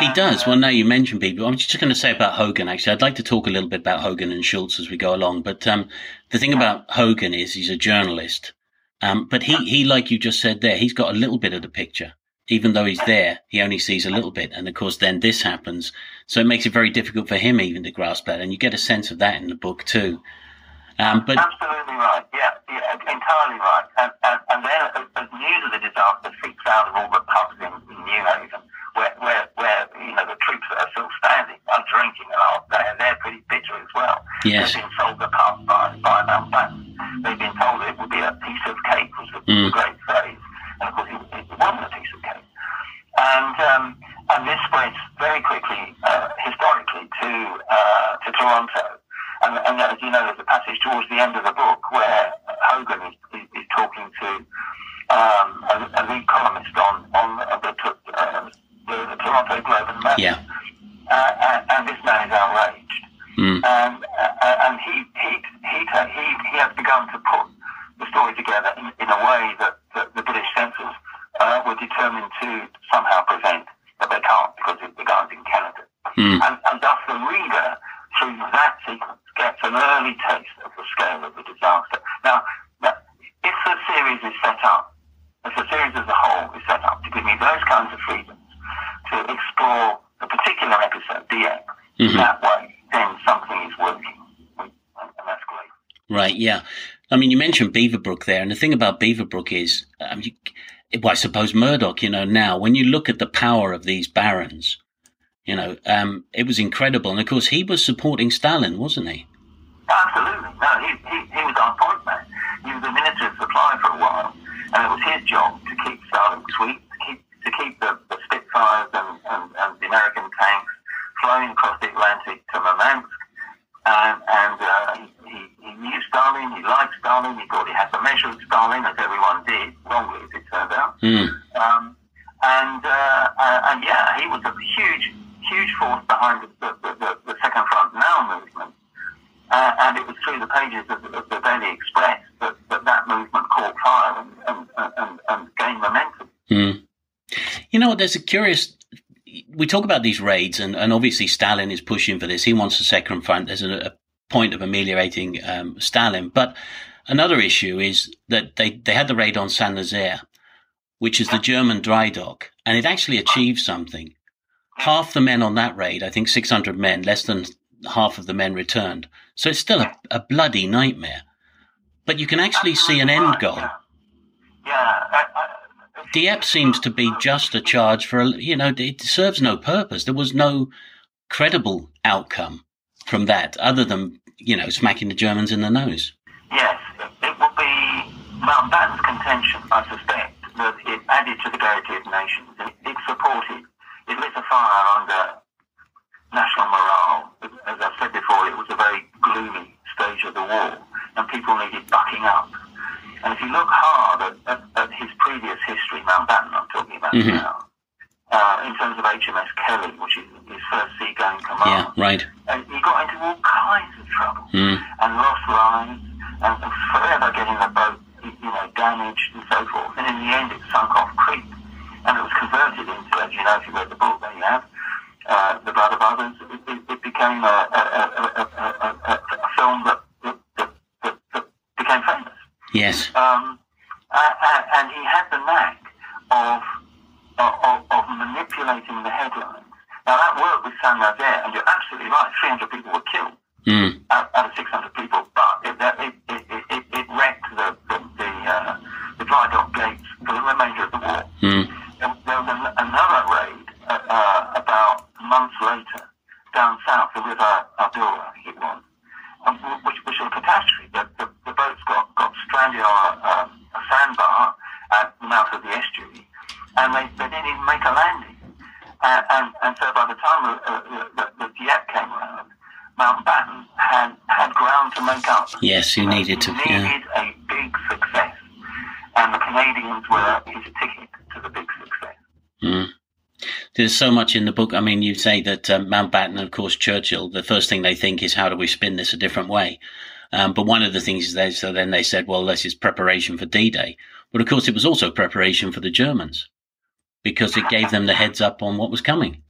Speaker 3: He
Speaker 2: And,
Speaker 3: does. Well, now you mentioned people. I'm just going to say about Hogan. Actually, I'd like to talk a little bit about Hogan and Schultz as we go along. But um, the thing about Hogan is he's a journalist. Um, but he, he, like you just said there, he's got a little bit of the picture. Even though he's there, he only sees a little bit. And of course, then this happens. So it makes it very difficult for him even to grasp that. And you get a sense of that in the book too. Um, but
Speaker 2: Absolutely right. Yeah, yeah, entirely right. And, and, and then as news of the disaster seeps out of all the pubs in, in Newhaven, where, where, where, you know, the troops that are still standing, are drinking and are, they're, they're pretty bitter as well.
Speaker 3: Yes.
Speaker 2: They've been sold the pub by, by Mountbatten. They've been told it would be a piece of cake, was the,
Speaker 3: Mm.
Speaker 2: great phrase. And of course, it, it wasn't a piece of cake. And, um, and this spreads very quickly, uh, historically, to, uh, to Toronto. And, and as you know, there's a passage towards the end of the book where Hogan is, is, is talking to um, a, a lead columnist on, on the, uh, the, the Toronto Globe and Mail.
Speaker 3: yeah.
Speaker 2: Uh, and, and this man is outraged.
Speaker 3: Mm.
Speaker 2: And, uh, and he, he, he, he, he has begun to put the story together in, in a way that, that the British censors uh, were determined to somehow prevent, but they can't because the guy's in Canada.
Speaker 3: Mm.
Speaker 2: And, and thus the reader, through that sequence, gets an early taste of the scale of the disaster. Now, that, if the series is set up, if the series as a whole is set up to give me those kinds of freedoms to explore a particular episode, Dieppe,
Speaker 3: Mhm.
Speaker 2: that way, then something is working. And, and that's great.
Speaker 3: Right, yeah. I mean, you mentioned Beaverbrook there, and the thing about Beaverbrook is, um, you, well, I suppose Murdoch, you know, now when you look at the power of these barons, you know, um, it was incredible. And of course, he was supporting Stalin, wasn't he?
Speaker 2: Absolutely. No, he, he, he was on point man. He was the Minister of Supply for a while, and it was his job to keep Stalin sweet, to keep, to keep the, the Spitfires and, and, and the American tanks flowing across the Atlantic to Murmansk. And, and uh, he, he knew Stalin, he liked Stalin, he thought he had the measure of Stalin, as everyone did, wrongly as it turned out.
Speaker 3: Mm.
Speaker 2: Um, and, uh, and yeah, he was a huge, huge force behind the, the, the, the Second Front Now movement. Uh, and it was through the pages of, of the Daily Express that, that, that movement caught fire and, and, and, and gained momentum.
Speaker 3: Mm. You know, there's a curious. We talk about these raids, and, and obviously Stalin is pushing for this. He wants a second front. There's a, a point of ameliorating um, Stalin. But another issue is that they, they had the raid on Saint Nazaire, which is the German dry dock, and it actually achieved something. Half the men on that raid, I think 600 men, less than half of the men returned. So it's still a, a bloody nightmare. But you can actually see an end goal.
Speaker 2: Yeah. yeah.
Speaker 3: Dieppe seems to be just a charge for, a, you know, it serves no purpose. There was no credible outcome from that other than, you know, smacking the Germans in the nose.
Speaker 2: Yes, it would be Mountbatten's contention, I suspect, that it added to the gaiety of nations. It, it supported, it lit a fire under national morale. As I've said before, it was a very gloomy stage of the war, and people needed bucking up. And if you look hard at, at, at his previous history, Mountbatten, I'm talking about mm-hmm. now, uh, in terms of HMS Kelly, which is his first seagoing command.
Speaker 3: Yeah, right.
Speaker 2: And he got into all kinds of trouble
Speaker 3: mm.
Speaker 2: and lost lines and, and forever getting the boat, you know, damaged and so forth. And in the end, it sunk off Crete, and it was converted into, as you know, if you read the book, there you have, uh, The Blood of Others. It, it, it became a, a, a, a film that, that, that, that, became famous.
Speaker 3: Yes.
Speaker 2: Um, and he had the knack of of, of, manipulating the headlines. Now that worked with Saint Nazaire, and you're absolutely right. 300 people were killed
Speaker 3: mm.
Speaker 2: out, out, of 600 people, but it, it, it, it wrecked the the the, uh, the, dry dock gates for the remainder of the war.
Speaker 3: Mm.
Speaker 2: There, there, was an, another raid uh, uh, about months later down south, the river Adour, I think it was, which, which was a catastrophe. The, the, the boats got, got stranded on a, um, a sandbar at the mouth of the estuary and they, they didn't even make a landing. And, and, and so by the time the, uh, the, the Dieppe came around, Mountbatten had, had ground to make up.
Speaker 3: Yes, he needed to.
Speaker 2: He needed
Speaker 3: yeah.
Speaker 2: a big success. And the Canadians were his ticket to the big success.
Speaker 3: Mm. There's so much in the book. I mean, you say that um, Mountbatten and, of course, Churchill, the first thing they think is how do we spin this a different way? Um, but one of the things is they, so then they said, well, this is preparation for D-Day. But of course, it was also preparation for the Germans because it gave them the heads up on what was coming.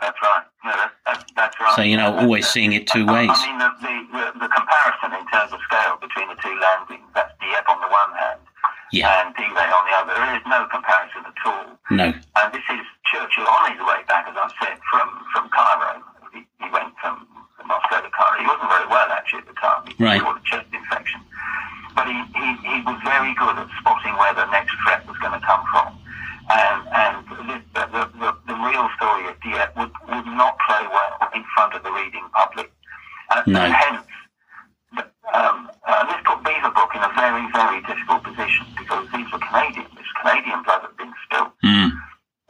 Speaker 2: That's right. No, that's, that's, that's right.
Speaker 3: So, you know, always seeing it two ways. I
Speaker 2: mean, the, the, the, comparison in terms of scale between the two landings, that's Dieppe on the one hand
Speaker 3: yeah.
Speaker 2: and D-Day on the other. There is no comparison at all.
Speaker 3: No.
Speaker 2: And this is Churchill on his way back, as I've said, from, from Cairo. He, he went from Moscow to Cairo. He wasn't very well, actually, at the time. He
Speaker 3: right.
Speaker 2: got a chest infection. But he, he, he was very good at spotting where the next threat was going to come from. And, and the, the, the, the, real story of Dieppe would, would not play well in front of the reading public. And,
Speaker 3: no.
Speaker 2: and hence, um, uh, this put Beaverbrook in a very, very difficult position because these were Canadians. This Canadian blood had been spilled.
Speaker 3: Mm.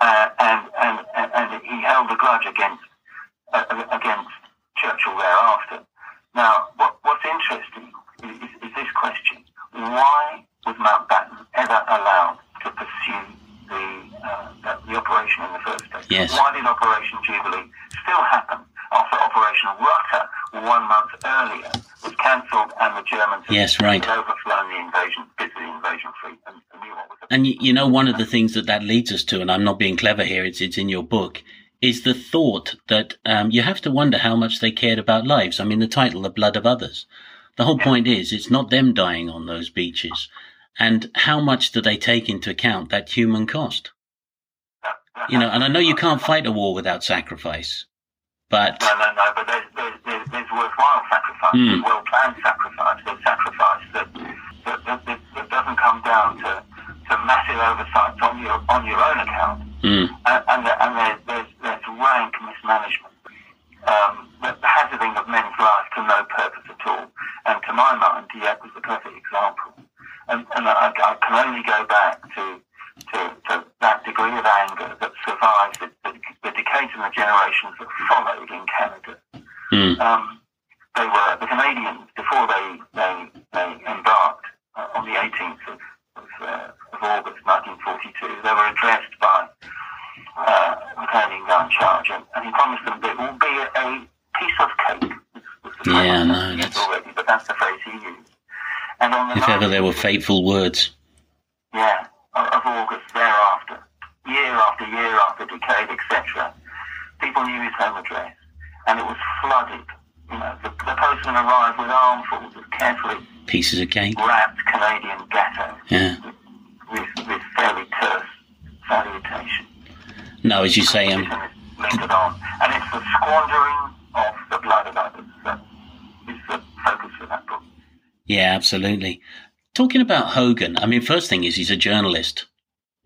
Speaker 2: Uh, and, and, and, and, he held a grudge against, uh, against Churchill thereafter. Now, what, what's interesting is, is, is this question. Why was Mountbatten ever allowed to pursue the, uh, the operation in the first place.
Speaker 3: Yes.
Speaker 2: Why did Operation Jubilee still happen after Operation Rutter one month earlier was cancelled and the Germans
Speaker 3: yes, right.
Speaker 2: had overflown the invasion, busy invasion fleet and, and what
Speaker 3: And you, you know, one of the things that that leads us to, and I'm not being clever here, it's, it's in your book, is the thought that um, you have to wonder how much they cared about lives. I mean, the title, The Blood of Others. The whole point is, it's not them dying on those beaches. And how much do they take into account that human cost? You know, and I know you can't fight a war without sacrifice, but
Speaker 2: no, no, no. But there's there's, there's, worthwhile sacrifice, mm. well planned sacrifice, there's sacrifice that that, that, that that, doesn't come down to to massive oversights on your on your own account,
Speaker 3: mm.
Speaker 2: and, and, and there's, there's, there's rank mismanagement. Um, the hazarding of men's lives to no purpose at all. And to my mind, Dieppe was the perfect example. And, and I, I can only go back to, to, to that degree of anger that survived the, the, the decades and the generations that followed in Canada.
Speaker 3: Mm.
Speaker 2: Um, they were the Canadians before they they, they embarked uh, on the 18th of, of, uh, of August 1942. They were addressed by uh, the Canadian in charge, and, and he promised them that it will be a, piece of cake. was the
Speaker 3: Yeah, no, that's-
Speaker 2: already, but that's the phrase he used. And on the
Speaker 3: If ever there were fateful words.
Speaker 2: yeah, of, August thereafter, year after year after decade, etc. People knew his home address, and it was flooded. You know, the, the postman arrived with armfuls of carefully
Speaker 3: Pieces of cake.
Speaker 2: wrapped Canadian gatto
Speaker 3: Yeah.
Speaker 2: with, with fairly terse salutation.
Speaker 3: No, as you say, um,
Speaker 2: This one is lingered on, and it's the squandering of the blood of others that is the focus of that book.
Speaker 3: yeah, absolutely. Talking about Hogan, I mean, first thing is he's a journalist.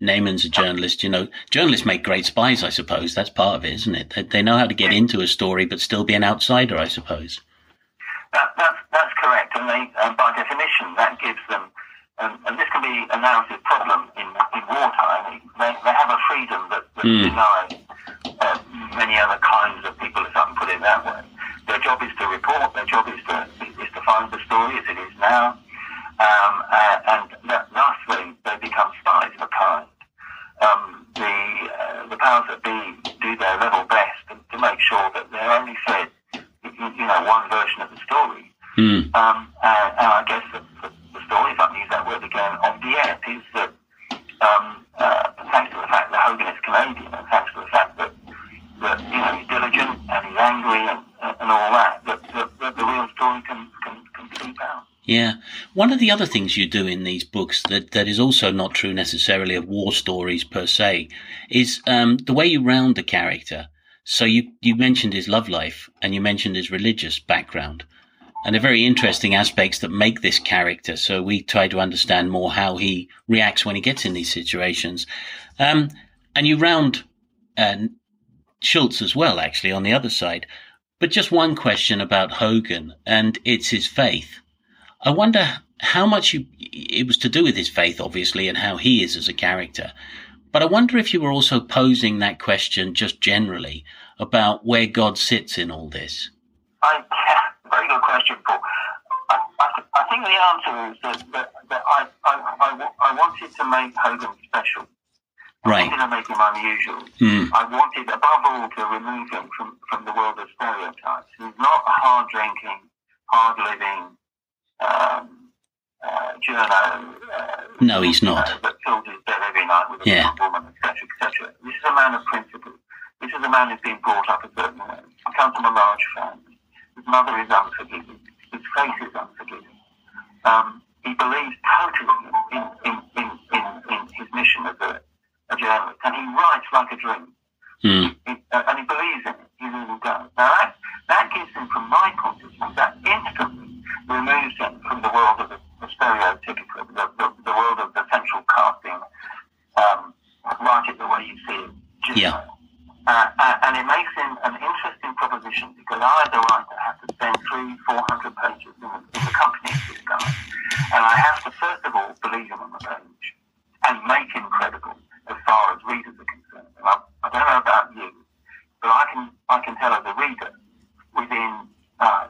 Speaker 3: Neyman's a journalist, you know. Journalists make great spies, I suppose. That's part of it, isn't it? They, they know how to get into a story, but still be an outsider, I suppose.
Speaker 2: That, that's, that's correct, and they, uh, by definition, that gives them, um, and this can be a narrative problem in, in wartime. They, they have a freedom that, that
Speaker 3: Hmm.
Speaker 2: denies uh, many other kinds of people, if I can put it that way. Their job is to report. Their job is to is to find the story as it is now, um, uh, and that, thus they, become spies of a kind. Um, the uh, the powers that be do their level best to, to make sure that they're only fed you know, one version of the story.
Speaker 3: Hmm.
Speaker 2: Um, and, and I guess the, the, the story, if I can use that word again, of Dieppe is that um, uh, thanks to the fact that Hogan is Canadian, and thanks to the fact that, that you know, he's diligent and he's angry and, and all that, that, that, that the real story can, can, can out.
Speaker 3: Yeah. One of the other things you do in these books that, that is also not true necessarily of war stories per se is um, the way you round the character. So you, you mentioned his love life and you mentioned his religious background. And they're very interesting aspects that make this character. So we try to understand more how he reacts when he gets in these situations. Um, and you round uh, Schultz as well, actually, on the other side. But just one question about Hogan, and it's his faith. I wonder how much you, it was to do with his faith, obviously, and how he is as a character. But I wonder if you were also posing that question just generally about where God sits in all this.
Speaker 2: I, very good question, Paul. I, I, I think the answer is that, that, that I, I, I, I wanted to make Hogan special.
Speaker 3: Right.
Speaker 2: I wanted to make him unusual.
Speaker 3: Hmm.
Speaker 2: I wanted, above all, to remove him from, from the world of stereotypes. He's not a hard drinking, hard living, um, uh, journo. Uh,
Speaker 3: No, he's not.
Speaker 2: know, fills his bed every night with a
Speaker 3: Yeah.
Speaker 2: woman, etc., etc. This is a man of principle. This is a man who's been brought up a certain way. He comes from a large family. His mother is unforgiving. His face is unforgiving. Um, he believes totally in, in, in, in, in his mission as a, a journalist, and he writes like a dream.
Speaker 3: Hmm.
Speaker 2: He, uh, and he believes in it. He really does. Now that, that gives him, from my point of view, that instantly removes him from the world of the, the stereotypical, the, the, the world of the central casting, um, write it the way you see it. Just
Speaker 3: Yeah.
Speaker 2: uh, uh, and it makes him an interesting proposition because I, a writer, have to spend three, four hundred pages in, in the company of this guy, and I have to first of all believe him on the page and make him credible as far as readers are concerned. And I, I don't know about you, but I can I can tell as a reader within uh,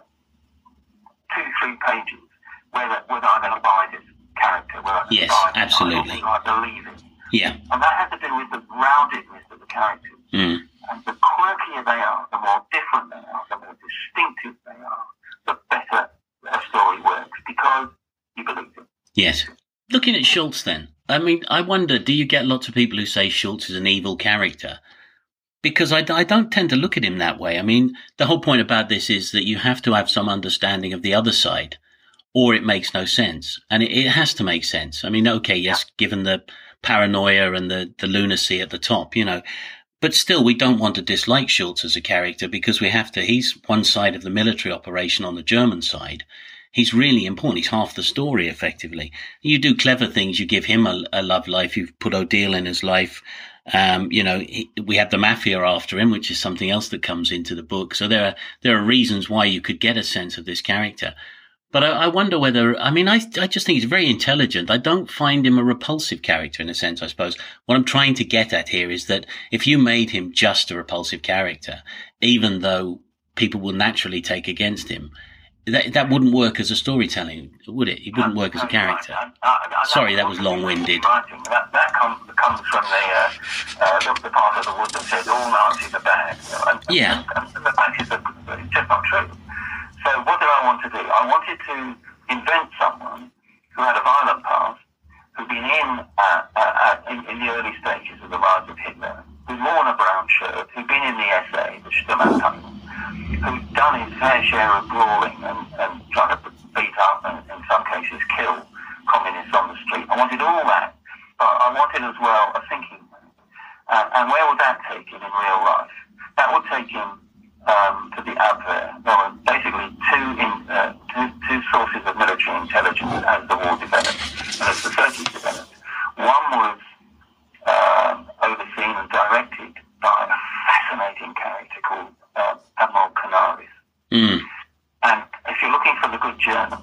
Speaker 2: two, three pages whether whether I'm going to buy this character, whether I can
Speaker 3: Yes,
Speaker 2: buy
Speaker 3: absolutely.
Speaker 2: I believe it,
Speaker 3: Yeah.
Speaker 2: and that has to do with the roundedness of the characters.
Speaker 3: Hmm.
Speaker 2: And the quirkier they are, the more different they are, the more distinctive they are, the better a story works because you believe it.
Speaker 3: Yes. Looking at Schultz then, I mean, I wonder, do you get lots of people who say Schultz is an evil character? Because I, I don't tend to look at him that way. I mean, the whole point about this is that you have to have some understanding of the other side or it makes no sense. And it, it has to make sense. I mean, okay, yes, given the paranoia and the, the lunacy at the top, you know, but still we don't want to dislike Schultz as a character because we have to, he's one side of the military operation on the German side. he's really important. He's half the story, effectively. You do clever things. You give him a, a love life. You put Odile in his life. Um, you know, he, we have the mafia after him, which is something else that comes into the book. So there are there are reasons why you could get a sense of this character. But I, I, wonder whether, I mean, I, I just think he's very intelligent. I don't find him a repulsive character in a sense, I suppose. What I'm trying to get at here is that if you made him just a repulsive character, even though people will naturally take against him, that, that wouldn't work as a storytelling, would it? It wouldn't work as a character. Sorry, that was long-winded.
Speaker 2: That, that comes, comes from the, uh, uh, the, the, part of the wood that says all Nazis are bad. You know, and,
Speaker 3: yeah.
Speaker 2: And, and the fact is that it's just not true. So what did I want to do? I wanted to invent someone who had a violent past, who'd been in, uh, uh, uh, in, in, the early stages of the rise of Hitler, who'd worn a brown shirt, who'd been in the SA, the Sturmabteilung, who'd done his fair share of brawling and, and trying to beat up and in some cases kill communists on the street. I wanted all that, but I wanted as well a thinking man. Uh, and where would that take him in real life? That would take him um, to the Abwehr. There were basically two, in, uh, two, two sources of military intelligence as the war developed and as the 30s developed. One was uh, overseen and directed by a fascinating character called uh, Admiral Canaris.
Speaker 3: Mm.
Speaker 2: And if you're looking for the good German,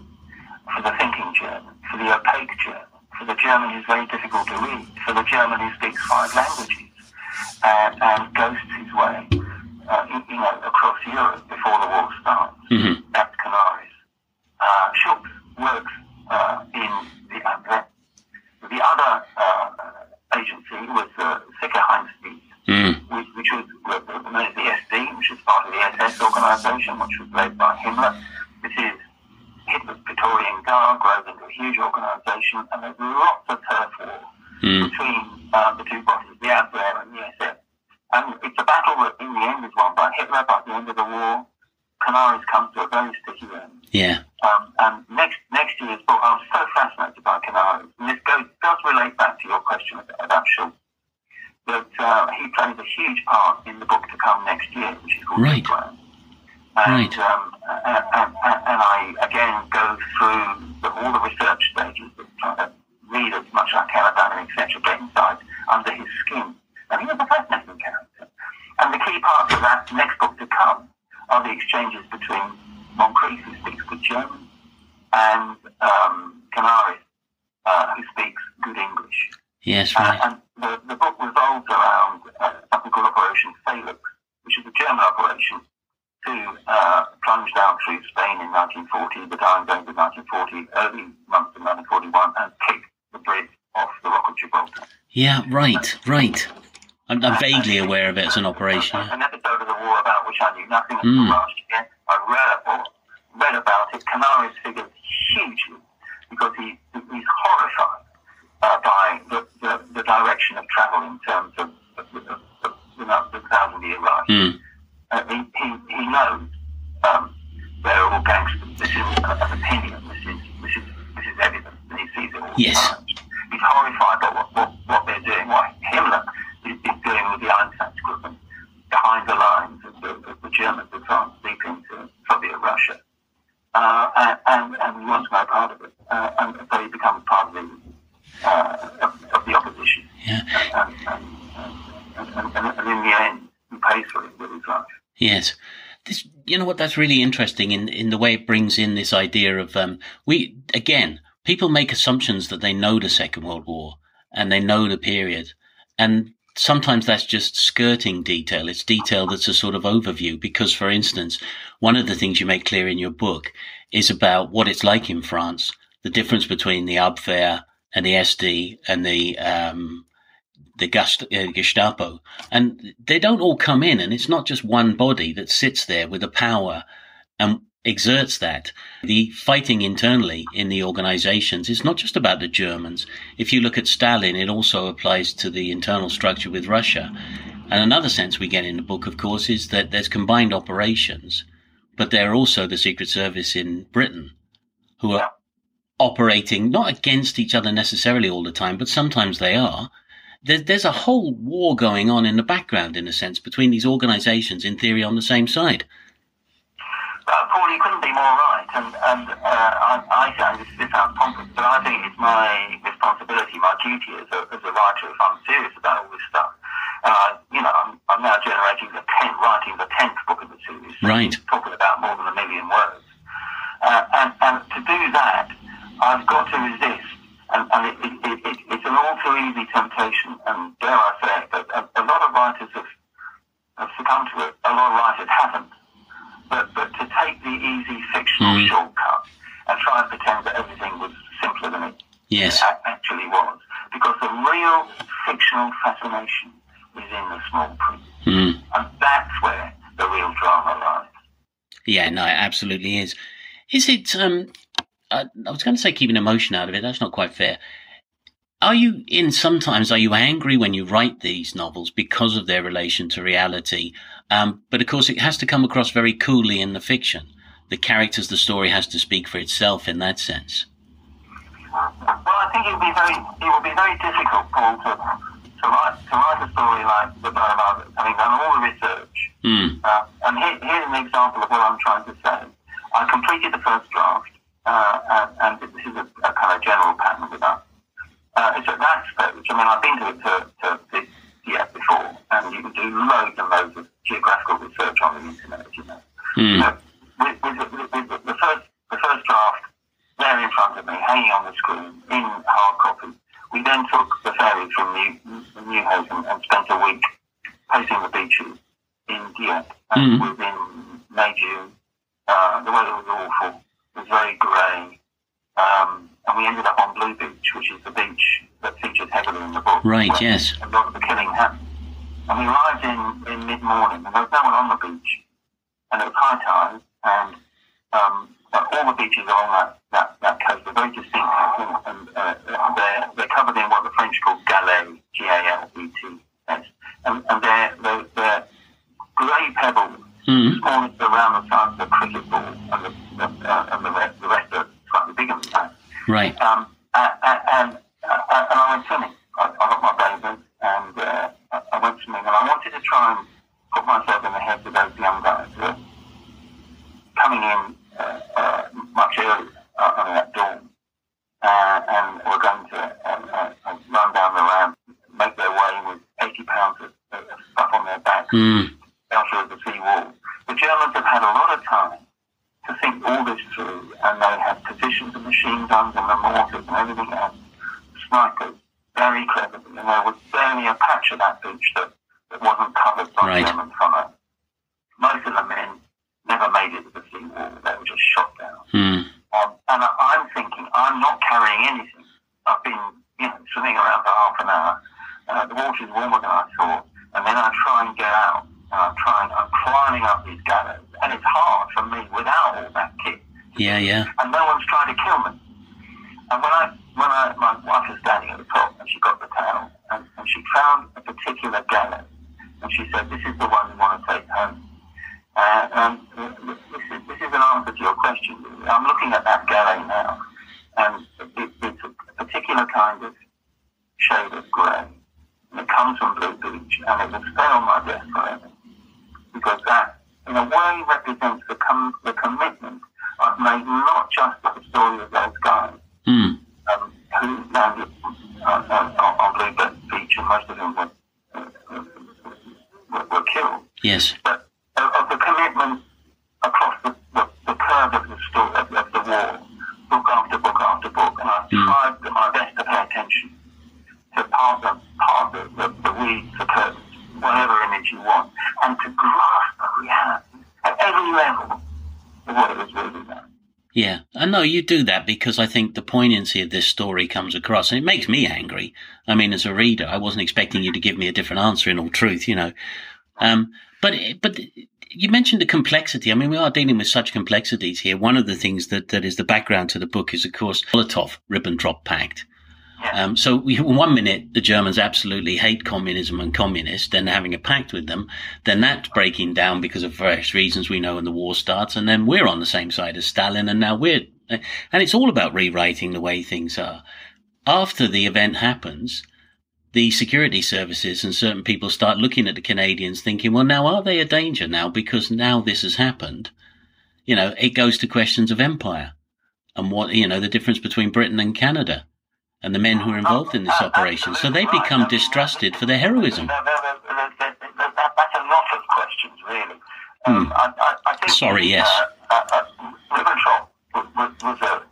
Speaker 2: for the thinking German, for the opaque German, for the German who's very difficult to read, for the German who speaks five languages and, and ghosts his way uh, you know, across Europe before the war starts.
Speaker 3: Mm-hmm.
Speaker 2: That's Canaris. Uh, Schultz works uh, in the Abwehr. The other uh, agency was uh, Sicherheitsdienst,
Speaker 3: mm.
Speaker 2: which, which was the SD, which was part of the SS organization, which was led by Himmler. This is Hitler's Praetorian Guard grows into a huge organization, and there's lots of turf war mm. between uh, the two bodies, the Abwehr and the SS. And it's a battle that in the end is won by Hitler by the end of the war. Canaris comes to a very sticky end.
Speaker 3: Yeah.
Speaker 2: Um, and next next year's book, I was so fascinated by Canaris. And this goes, does relate back to your question about Schultz. That uh, he plays a huge part in the book to come next year, which is called
Speaker 3: right.
Speaker 2: And,
Speaker 3: right.
Speaker 2: Um, and, and, and, I again go through the, all the research stages, trying to read as much as I can about him, etc., get inside under his skin. And he was a fascinating character. And the key parts of that next book to come are the exchanges between Moncrieff, who speaks good German, and um, Canaris, uh, who speaks good English.
Speaker 3: Yes, right.
Speaker 2: Uh, and the, the book revolves around uh, something called Operation Felix, which is a German operation to uh, plunge down through Spain in 1940, the dying days of 1940, early months of 1941, and kick the bridge off the Rock of Gibraltar.
Speaker 3: Yeah, right, right. I'm, I'm vaguely aware of it as an operation.
Speaker 2: An episode of the war about which I knew nothing mm. last year. I read, read about it. Canaris figures hugely because he, he's horrified uh, by the, the, the, direction of travel in terms of, of, of, of you know, the thousand year Reich.
Speaker 3: Mm.
Speaker 2: Uh, he, he, he knows um, they're all gangsters. This is an opinion. This is, this is, this is evidence, and he sees it all
Speaker 3: yes.
Speaker 2: the time. He's horrified by what, what, what they're doing, what Himmler is, is doing with the Einsatzgruppen behind the lines of the, of the Germans advanced deep into Soviet Russia. Uh, and, and, and he wants no part of it. Uh, and so he becomes part of the, uh, of, of, the opposition.
Speaker 3: Yeah.
Speaker 2: And, and, and, and, in the end, he pays for it with his life.
Speaker 3: Yes. What? That's really interesting in, in the way it brings in this idea of, um, we, again, people make assumptions that they know the Second World War and they know the period. And sometimes that's just skirting detail. It's detail that's a sort of overview because, for instance, one of the things you make clear in your book is about what it's like in France, the difference between the Abwehr and the SD and the, um, the uh, Gestapo. And they don't all come in and it's not just one body that sits there with a power and exerts that. The fighting internally in the organizations is not just about the Germans. If you look at Stalin, it also applies to the internal structure with Russia. And another sense we get in the book, of course, is that there's combined operations, but they're also the Secret Service in Britain who are operating not against each other necessarily all the time, but sometimes they are. There's a whole war going on in the background, in a sense, between these organizations, in theory, on the same side.
Speaker 2: Uh, Paul, you couldn't be more right, and, and uh, I, I say, this, this sounds pompous, but I think it's my responsibility, my duty as a, as a writer, if I'm serious about all this stuff. And I, you know, I'm, I'm now generating the tenth, writing the tenth book of the series,
Speaker 3: Right.
Speaker 2: talking about more than a million words. Uh, and, and to do that, I've got to resist, easy temptation, and dare I say it, but a, a lot of writers have, have succumbed to it. A lot of writers haven't but, but to take the easy fictional
Speaker 3: Mm.
Speaker 2: shortcut and try and pretend that everything was simpler than it
Speaker 3: Yes.
Speaker 2: actually was. Because the real fictional fascination is in the small print.
Speaker 3: Mm.
Speaker 2: And that's where the real drama lies.
Speaker 3: Yeah, no, it absolutely is. Is it? Um, I, I was going to say keeping emotion out of it. That's not quite fair. Are you in? Sometimes are you angry when you write these novels because of their relation to reality? Um, but of course, it has to come across very coolly in the fiction. The characters, the story has to speak for itself in that sense.
Speaker 2: Well, I think it would be very, it would be very difficult, Paul, to, to write to write a story like the Others, having done all the research.
Speaker 3: Mm.
Speaker 2: Uh, and here, here's an example of what I'm trying to say. I completed the first draft, uh, and, and this is a, a kind of general pattern with us. Uh, it's at that stage. I mean, I've been to, to, to this yet before, and you can do loads and loads of geographical research on the internet, you know.
Speaker 3: Mm.
Speaker 2: So with, with, the- with, with the first the first draft there in front of me, hanging on the screen in hard copy, we then took the ferry from New, Newhaven and spent a week pacing the beaches in Dieppe. And
Speaker 3: Mhm.
Speaker 2: it was in May, June. Uh, the weather was awful. It was very grey. Um, and we ended up on Blue Beach, which is the beach that features heavily in the book.
Speaker 3: Right, yes.
Speaker 2: A lot of the killing happened. And we arrived in, in mid-morning, and there was no one on the beach and it was high tide, and um, all the beaches along that, that, that coast are very distinct, and, and uh, they're, they're covered in what the French call galets, G-A-L-E-T-S, and, and they're, they're, they're grey pebbles,
Speaker 3: Mm.
Speaker 2: as around the size of a cricket ball, and the, the, uh, and the, rest, the rest are slightly bigger than that.
Speaker 3: Right.
Speaker 2: Um, and, and, and I went swimming. I, I got my bathers and uh, I went swimming, and I wanted to try and put myself in the heads of those young guys who are coming in uh, uh, much earlier uh, on that dawn, uh, and were going to uh, uh, run down the ramp, make their way with 80 pounds of, of stuff on their back,
Speaker 3: Mm.
Speaker 2: shelter of the sea wall. The Germans have had a lot of time to think all this through, and they have positions of machine guns and the mortars and everything else, snipers, very cleverly, and there was barely a patch of that beach that, that wasn't covered by
Speaker 3: Right.
Speaker 2: German fire. Most of the men never made it to the sea wall, they were just shot down.
Speaker 3: Mm.
Speaker 2: Um, and I, I'm thinking, I'm not carrying anything. I've been, you know, swimming around for half an hour. Uh, the water's warmer than I thought. And then I try and get out. And I'm trying, I'm climbing up these galets. And it's hard for me without all that kit.
Speaker 3: Yeah, yeah.
Speaker 2: And no one's trying to kill me. And when I, when I, my wife was standing at the top and she got the towel and, and she found a particular galets. And she said, this is the one you want to take home. Uh, and uh, this is, this is an answer to your question. I'm looking at that galet now, and it, it's a particular kind of shade of grey. And it comes from Blue Beach, and it will stay on my desk forever. Because that, in a way, represents the, com- the commitment I've made not just to the story of those guys
Speaker 3: Mm.
Speaker 2: um, who landed uh, uh, on on Blue Beach, and most of them were, uh, uh, were, were killed
Speaker 3: Yes.
Speaker 2: but of, of the commitment across the, the, the curve of the story of, of the war, book after book after book, and I've
Speaker 3: Mm.
Speaker 2: tried my best to pay attention to part the part the, the, the weeds, the curves, whatever image you want, and to grasp the reality at every level of what it was really about.
Speaker 3: Yeah, I know you do that because I think the poignancy of this story comes across, and it makes me angry. I mean, as a reader, I wasn't expecting you to give me a different answer. In all truth, you know, um, but but you mentioned the complexity. I mean, we are dealing with such complexities here. One of the things that that is the background to the book is, of course, Molotov Ribbentrop Pact. Um, so we, one minute the Germans absolutely hate communism and communists, then having a pact with them, then that's breaking down because of various reasons we know, and the war starts, and then we're on the same side as Stalin, and now we're, and it's all about rewriting the way things are. After the event happens, the security services and certain people start looking at the Canadians, thinking, well, now are they a danger now because now this has happened? you know, it goes to questions of empire and what, you know, the difference between Britain and Canada and the men who are involved in this operation. So they become distrusted for their heroism.
Speaker 2: That's a lot of questions, really. Um, I, I, I think,
Speaker 3: Sorry, yes.
Speaker 2: Uh, uh, uh, Ribbentrop was, was, a,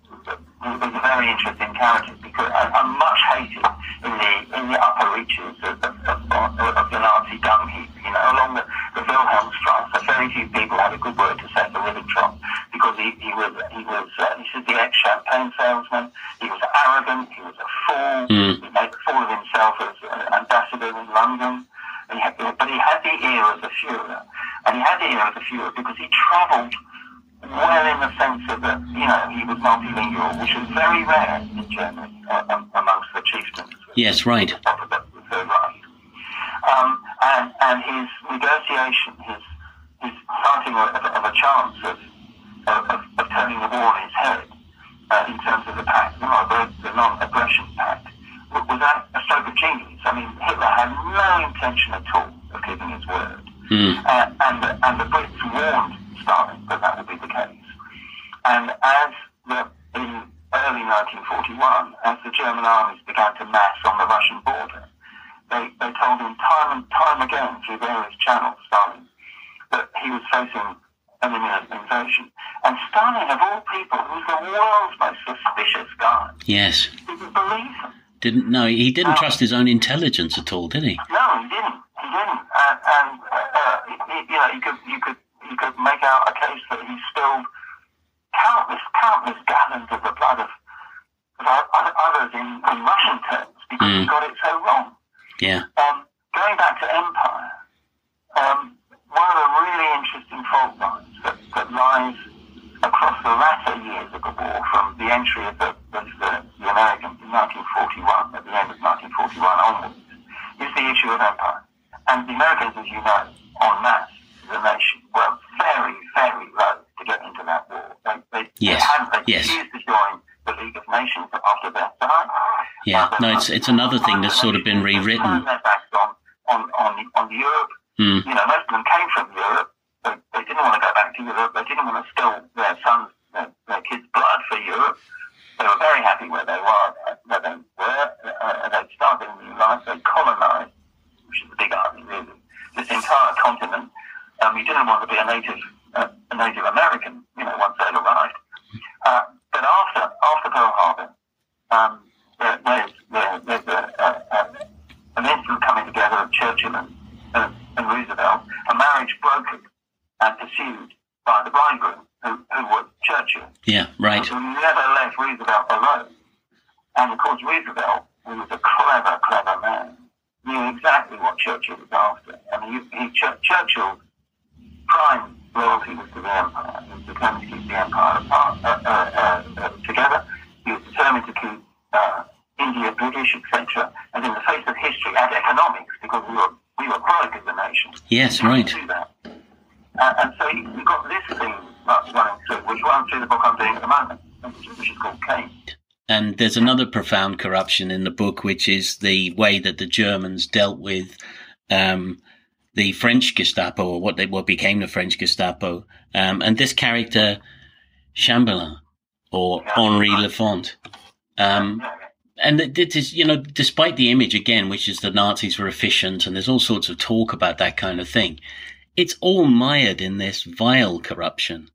Speaker 2: was a very interesting character because and, and much hated in the in the upper reaches of, of, of, of the Nazi dung heap. You know, along the, the Wilhelmstrasse, very few people had a good word to say for Ribbentrop because he, he was he was uh, this is the ex-champagne salesman. He was arrogant. He was a fool.
Speaker 3: Mm.
Speaker 2: He made a fool of himself as an ambassador in London. And he had, but he had the ear of the Fuhrer, and he had the ear of the Fuhrer because he travelled well in the sense of that, you know, he was multilingual, which was very rare in Germany uh, um, amongst the chieftains.
Speaker 3: Yes, right.
Speaker 2: Um, and, and his negotiation, his, his sighting of, of a chance of, of, of turning the war on his head uh, in terms of the pact, you know, the, the non-aggression pact, was that a stroke of genius. I mean, Hitler had no intention at all of keeping his word.
Speaker 3: Mm.
Speaker 2: Uh, and, the, and the Brits warned Stalin that that would be the case. And as the, in early 1941, as the German armies began to mass on the Russian border, they, they told him time and time again through various channels, Stalin, that he was facing an imminent invasion. And Stalin, of all people, who's the world's most suspicious guy,
Speaker 3: Yes.
Speaker 2: didn't believe him.
Speaker 3: Didn't no, he didn't trust his own intelligence at all, did he?
Speaker 2: No, he didn't. He didn't. And, and uh, uh, you know, you could, you could, you could make out a case that he spilled countless, countless gallons of the blood of, of others in, in Russian terms because he
Speaker 3: Mm.
Speaker 2: got it so wrong.
Speaker 3: Yeah.
Speaker 2: Um, going back to empire, um, one of the really interesting fault lines that, that lies across the latter years of the war, from the entry of the, of the, the Americans in 1941, at the end of 1941 onwards, is the issue of empire. And the Americans, as you know, en masse, the nation, were very, very low to get into that war. They, they,
Speaker 3: Yes,
Speaker 2: they, hadn't, they
Speaker 3: yes.
Speaker 2: refused to join the League of Nations after.
Speaker 3: Yeah. No, it's it's another thing that's sort of been rewritten.
Speaker 2: Turned their backs on, on, on, on Europe.
Speaker 3: Mm.
Speaker 2: You know, most of them came from Europe. They, they didn't want to go back to Europe. They didn't want to spill their sons, their, their kids' blood for Europe. They were very happy where they were. Where they were. Uh, they started a new life. They colonised, which is a big irony, really, this entire continent. Um, you didn't want to be a native, uh, a native American. You know, once they'd arrived. Uh, but after after Pearl Harbor, um, there, there's, there, there's a, a, a, an instant coming together of Churchill and, and, and Roosevelt, a marriage brokered and pursued by the bridegroom, who, who was Churchill,
Speaker 3: Yeah. Right.
Speaker 2: who never left Roosevelt alone. And of course, Roosevelt, who was a clever, clever man, knew exactly what Churchill was after. And he, he, Ch- Churchill's prime loyalty was to the empire. He was determined to keep the empire apart, uh, uh, uh, uh, together. He was determined to keep uh, India British, etc. And in the face of history and economics, because we were we were broke as a nation,
Speaker 3: Yes. Right.
Speaker 2: do that. Uh, and so you- you've got this thing that's running through, which runs through the book I'm doing at the moment, which, is called Kane.
Speaker 3: And there's another profound corruption in the book, which is the way that the Germans dealt with um, the French Gestapo, or what they what became the French Gestapo. Um, and this character, Chamberlin, or Henri Lafont. Um,
Speaker 2: Yeah,
Speaker 3: and it it is, you know, despite the image again, which is the Nazis were efficient, and there's all sorts of talk about that kind of thing, it's all mired in this vile corruption,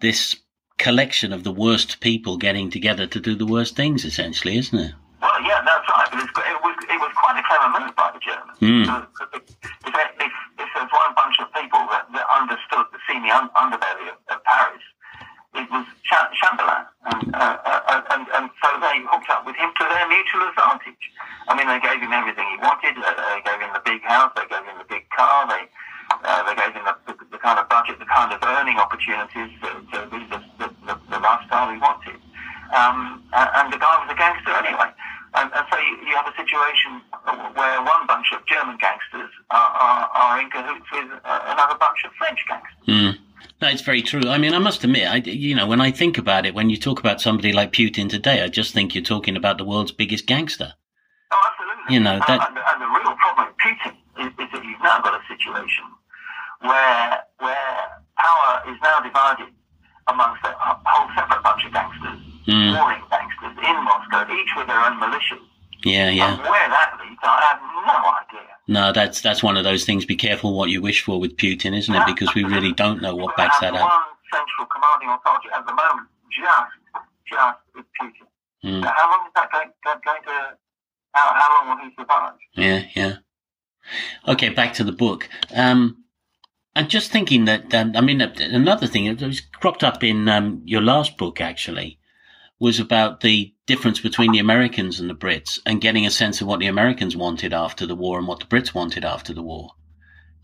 Speaker 3: this collection of the worst people getting together to do the worst things, essentially, isn't it?
Speaker 2: Well, yeah, that's right. But it was it was quite a clever move by the Germans.
Speaker 3: Mm.
Speaker 2: So, if, if, if, if there's one bunch of people that, that understood the seamy underbelly of, of Paris, it was Cha- Chamberlin, and, uh, uh, and and so they hooked up with him to their mutual advantage. I mean, they gave him everything he wanted. Uh, they gave him the big house. They gave him the big car. They uh, they gave him the, the, the kind of budget, the kind of earning opportunities to, to the, the, the, lifestyle he wanted. Um, and, and the guy was a gangster anyway. And, and so you, you have a situation where one bunch of German gangsters are, are, are in cahoots with uh, another bunch of French gangsters.
Speaker 3: Mm. It's very true. I mean, I must admit, I, you know, when I think about it, when you talk about somebody like Putin today, I just think you're talking about the world's biggest gangster.
Speaker 2: Oh, absolutely.
Speaker 3: You know, that- uh,
Speaker 2: and, and, and the real problem with Putin is, is that you've now got a situation where where power is now divided
Speaker 3: Yeah, yeah.
Speaker 2: And where that leads, I have no
Speaker 3: No, that's that's one of those things. Be careful what you wish for with Putin, isn't it? Because we really don't know what backs that
Speaker 2: one
Speaker 3: up.
Speaker 2: central commanding authority at the moment, just, just with Putin.
Speaker 3: Mm.
Speaker 2: So how long is that going, going, to? How, how long will he survive?
Speaker 3: Yeah, yeah. Okay, back to the book. Um, I'm just thinking that, um, I mean, uh, another thing that was cropped up in um, your last book, actually, was about the difference between the Americans and the Brits and getting a sense of what the Americans wanted after the war and what the Brits wanted after the war.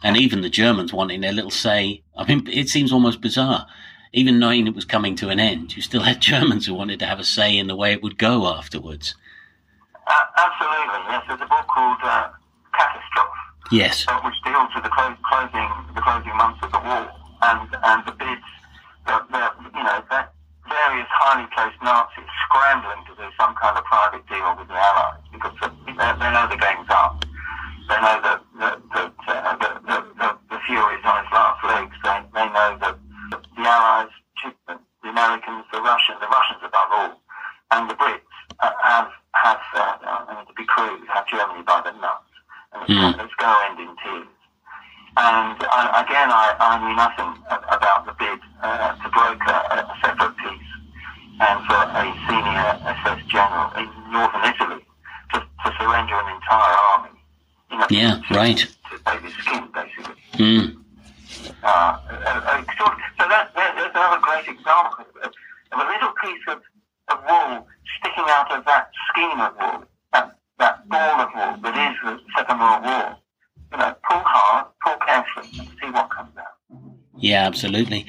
Speaker 3: And even the Germans wanting their little say. I mean, it seems almost bizarre. Even knowing it was coming to an end, you still had Germans who wanted to have a say in the way it would go afterwards.
Speaker 2: Uh, absolutely, yes. There's a book called uh, Catastrophe.
Speaker 3: Yes.
Speaker 2: uh, which deals with the clo- closing the closing months of the war and and the bids, the, the, you know, that various highly placed Nazis scrambling to do some kind of private deal with the Allies because they, they know the game's up. They know that that, that uh, the, the, the, the fury is on its last legs. They, they know that the Allies, the Americans, the Russians, the Russians above all, and the Brits uh, have have uh, I mean, to be crude, have Germany by the nuts and
Speaker 3: Mm.
Speaker 2: it's going to end in tears. And uh, again, I, I knew nothing about the bid uh, to broker a, a separate peace and for a senior SS general in northern Italy to, to surrender an entire army. You know,
Speaker 3: Yeah,
Speaker 2: to,
Speaker 3: right.
Speaker 2: To save his skin, basically.
Speaker 3: Mm.
Speaker 2: Uh, uh, uh, so that, that, that's another great example of, of a little piece of, of wool sticking out of that scheme of wool, that, that ball of wool that is the Second World War. You know, pull hard, pull carefully, and see what comes out.
Speaker 3: Yeah, absolutely.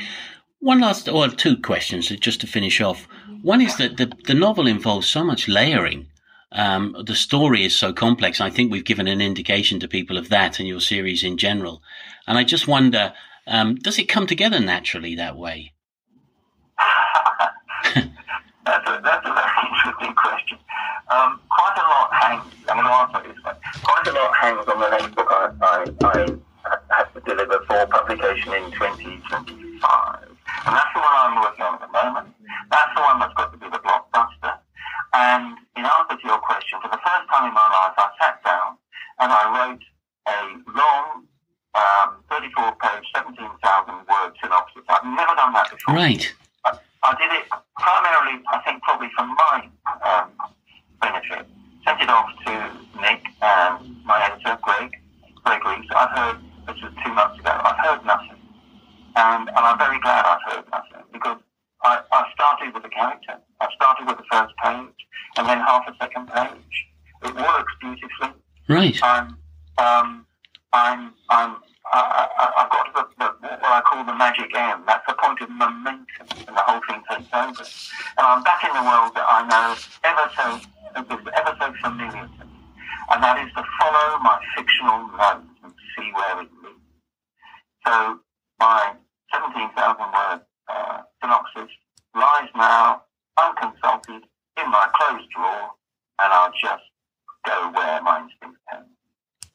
Speaker 3: One last, or two questions just to finish off. One is that the, the novel involves so much layering. Um, the story is so complex. I think we've given an indication to people of that and your series in general. And I just wonder, um, does it come together naturally that way?
Speaker 2: that's, a, that's a very interesting question. Um, quite a lot hangs, I'm going to answer this. Quite a lot hangs on the book I, I, I deliver for publication in 2025. And that's the one I'm working on at the moment. That's the one that's got to be the blockbuster. And in answer to your question, for the first time in my life, I sat down and I wrote a long, um, 34 page, 17,000 word synopsis. I've never done that before.
Speaker 3: Right.
Speaker 2: I, I did it primarily, I think, probably for my um, benefit. Sent it off to Nick and my editor, Greg. Greg Reeves. I've heard, this was two months ago, I've heard nothing. And, and I'm very glad I've heard nothing because I, I started with the character. I started with the first page and then half a second page. It works beautifully.
Speaker 3: Right.
Speaker 2: I'm, um, I'm, I'm, I, I, I've got the, the, what I call the magic M. That's the point of momentum, and the whole thing takes over. And I'm back in the world that I know ever so, ever so familiar to and that is to follow my fictional nose and see where it leads. So my 17,000 word uh, synopsis lies now unconsulted in my closed drawer, and I'll just go where my instincts tell me.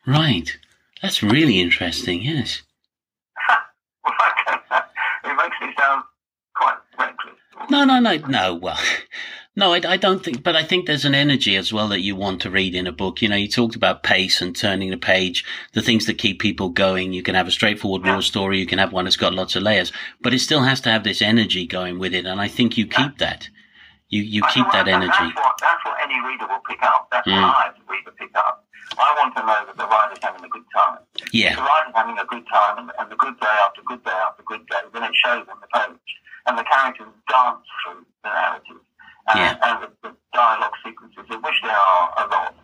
Speaker 3: Right. That's really interesting. Yes.
Speaker 2: Well, it makes me sound quite reckless.
Speaker 3: No, no, no, no. Well, no, I, I don't think, but I think there's an energy as well that you want to read in a book. You know, you talked about pace and turning the page, the things that keep people going. You can have a straightforward war story. You can have one that's got lots of layers, but it still has to have this energy going with it. And I think you keep that. You, you keep that energy.
Speaker 2: That's what, that's what any reader will pick up. That's
Speaker 3: Mm.
Speaker 2: what I as a reader pick up. I want to know that the writer's having a good time.
Speaker 3: Yeah.
Speaker 2: The writer's having a good time, and, and the good day after good day after good day, then it shows on the page. And the characters dance through the narrative. And,
Speaker 3: Yeah.
Speaker 2: and the, the dialogue sequences, of which there are a lot,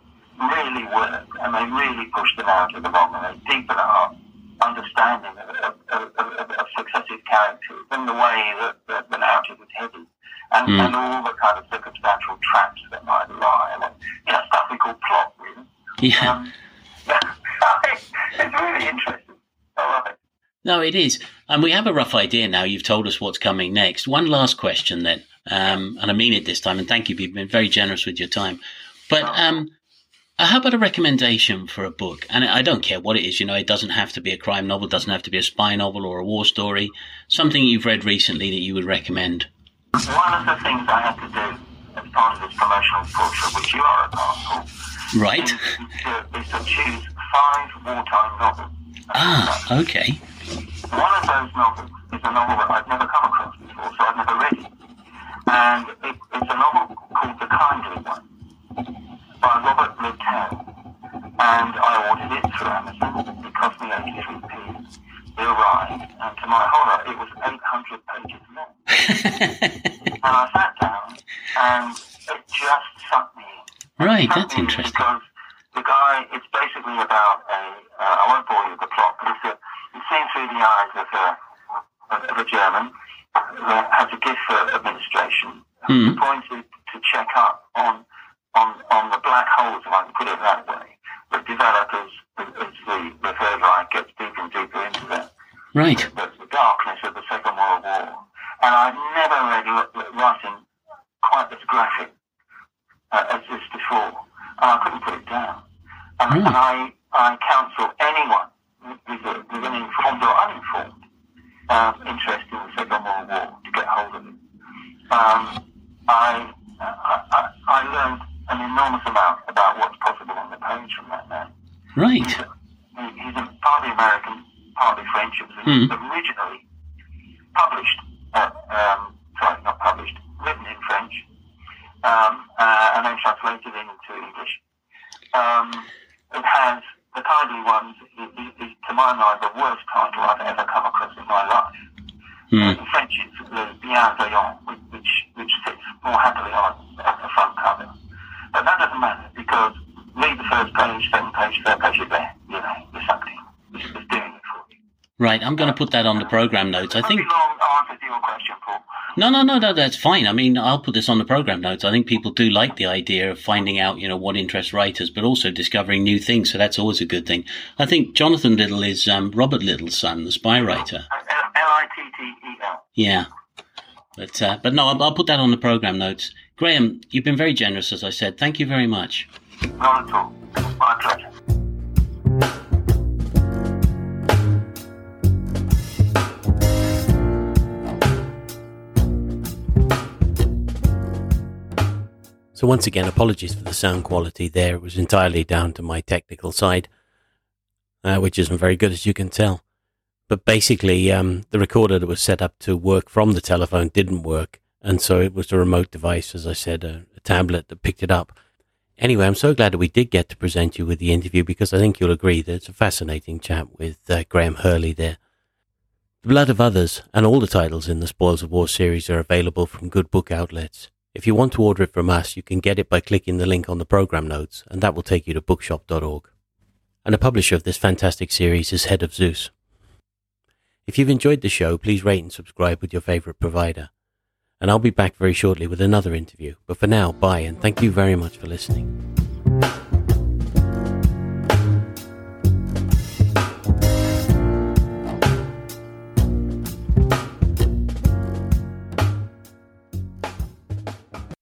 Speaker 2: really work. And they really push the narrative along, and they deepen our understanding of, of, of, of, of successive characters and the way that, that the narrative is headed. And,
Speaker 3: Mm.
Speaker 2: and all the kind of circumstantial traps that might lie. And, you know, stuff we call plot, really.
Speaker 3: Yeah.
Speaker 2: Um, it's really interesting. I love it.
Speaker 3: No, it is. And we have a rough idea now. You've told us what's coming next. One last question then. Um, and I mean it this time. And thank you. You've been very generous with your time. But, um, how about a recommendation for a book? And I don't care what it is. You know, it doesn't have to be a crime novel. It doesn't have to be a spy novel or a war story. Something you've read recently that you would recommend.
Speaker 2: One of the things I had to do as part of this promotional of which you are a part of,
Speaker 3: Right.
Speaker 2: is, to, is to choose five wartime novels.
Speaker 3: Ah, okay.
Speaker 2: One of those novels is a novel that I've never come across before, so I've never read it. And it, it's a novel called The Kindly One by Robert Littell. And I ordered it through Amazon. It cost me 83p. It arrived, and to my horror, it was 800 pages long. and I sat down, and it just sucked me in.
Speaker 3: Right, that's
Speaker 2: me
Speaker 3: interesting.
Speaker 2: Because the guy, it's basically about a, uh, I won't bore you with the plot, but it's, a, it's seen through the eyes of a, of a German that has a gift for administration,
Speaker 3: Hmm.
Speaker 2: appointed to check up on, on, on the black holes, if I can put it that way, that develop as, as the, the Third Reich gets deeper and deeper into that
Speaker 3: Right.
Speaker 2: the, the darkness of the Second World War. And I've never read writing quite as graphic uh, as this before. And I couldn't put it down. And,
Speaker 3: Really?
Speaker 2: and I, I counsel anyone with, an informed or uninformed um, interest in the Second World War to get hold of it. Um, I, I, I, learned an enormous amount about what's possible on the page from that man.
Speaker 3: Right.
Speaker 2: He's, a, he- he's a partly American, partly French. It was
Speaker 3: Hmm.
Speaker 2: originally published, uh, um, sorry, not published, written in French, um, uh, and then translated into English. It has the kindly ones. My mind, the worst title I've ever come across in my life.
Speaker 3: Hmm.
Speaker 2: In French, it's the Bienveillant, which, which, which sits more happily on, on the front cover. But that doesn't matter because read the first page, second page, third page, you're there. You know, in. It's, it's doing it for you.
Speaker 3: Right. I'm going to put that on the program notes. I think.
Speaker 2: Long answer to your question, Paul.
Speaker 3: No, no, no, no, that's fine. I mean, I'll put this on the program notes. I think people do like the idea of finding out, you know, what interests writers, but also discovering new things. So that's always a good thing. I think Jonathan Littell is um, Robert Littell's son, the spy writer.
Speaker 2: L-I-T-T-E-L.
Speaker 3: Yeah. But, uh, but no, I'll, I'll put that on the program notes. Graham, you've been very generous, as I said. Thank you very much.
Speaker 2: Not at all.
Speaker 3: So once again, apologies for the sound quality there. It was entirely down to my technical side, uh, which isn't very good, as you can tell. But basically, um, the recorder that was set up to work from the telephone didn't work, and so it was a remote device, as I said, a, a tablet that picked it up. Anyway, I'm so glad that we did get to present you with the interview because I think you'll agree that it's a fascinating chat with uh, Graham Hurley there. The Blood of Others and all the titles in the Spoils of War series are available from good book outlets. If you want to order it from us, you can get it by clicking the link on the program notes, and that will take you to bookshop.org. And the publisher of this fantastic series is Head of Zeus. If you've enjoyed the show, please rate and subscribe with your favorite provider. And I'll be back very shortly with another interview. But for now, bye and thank you very much for listening.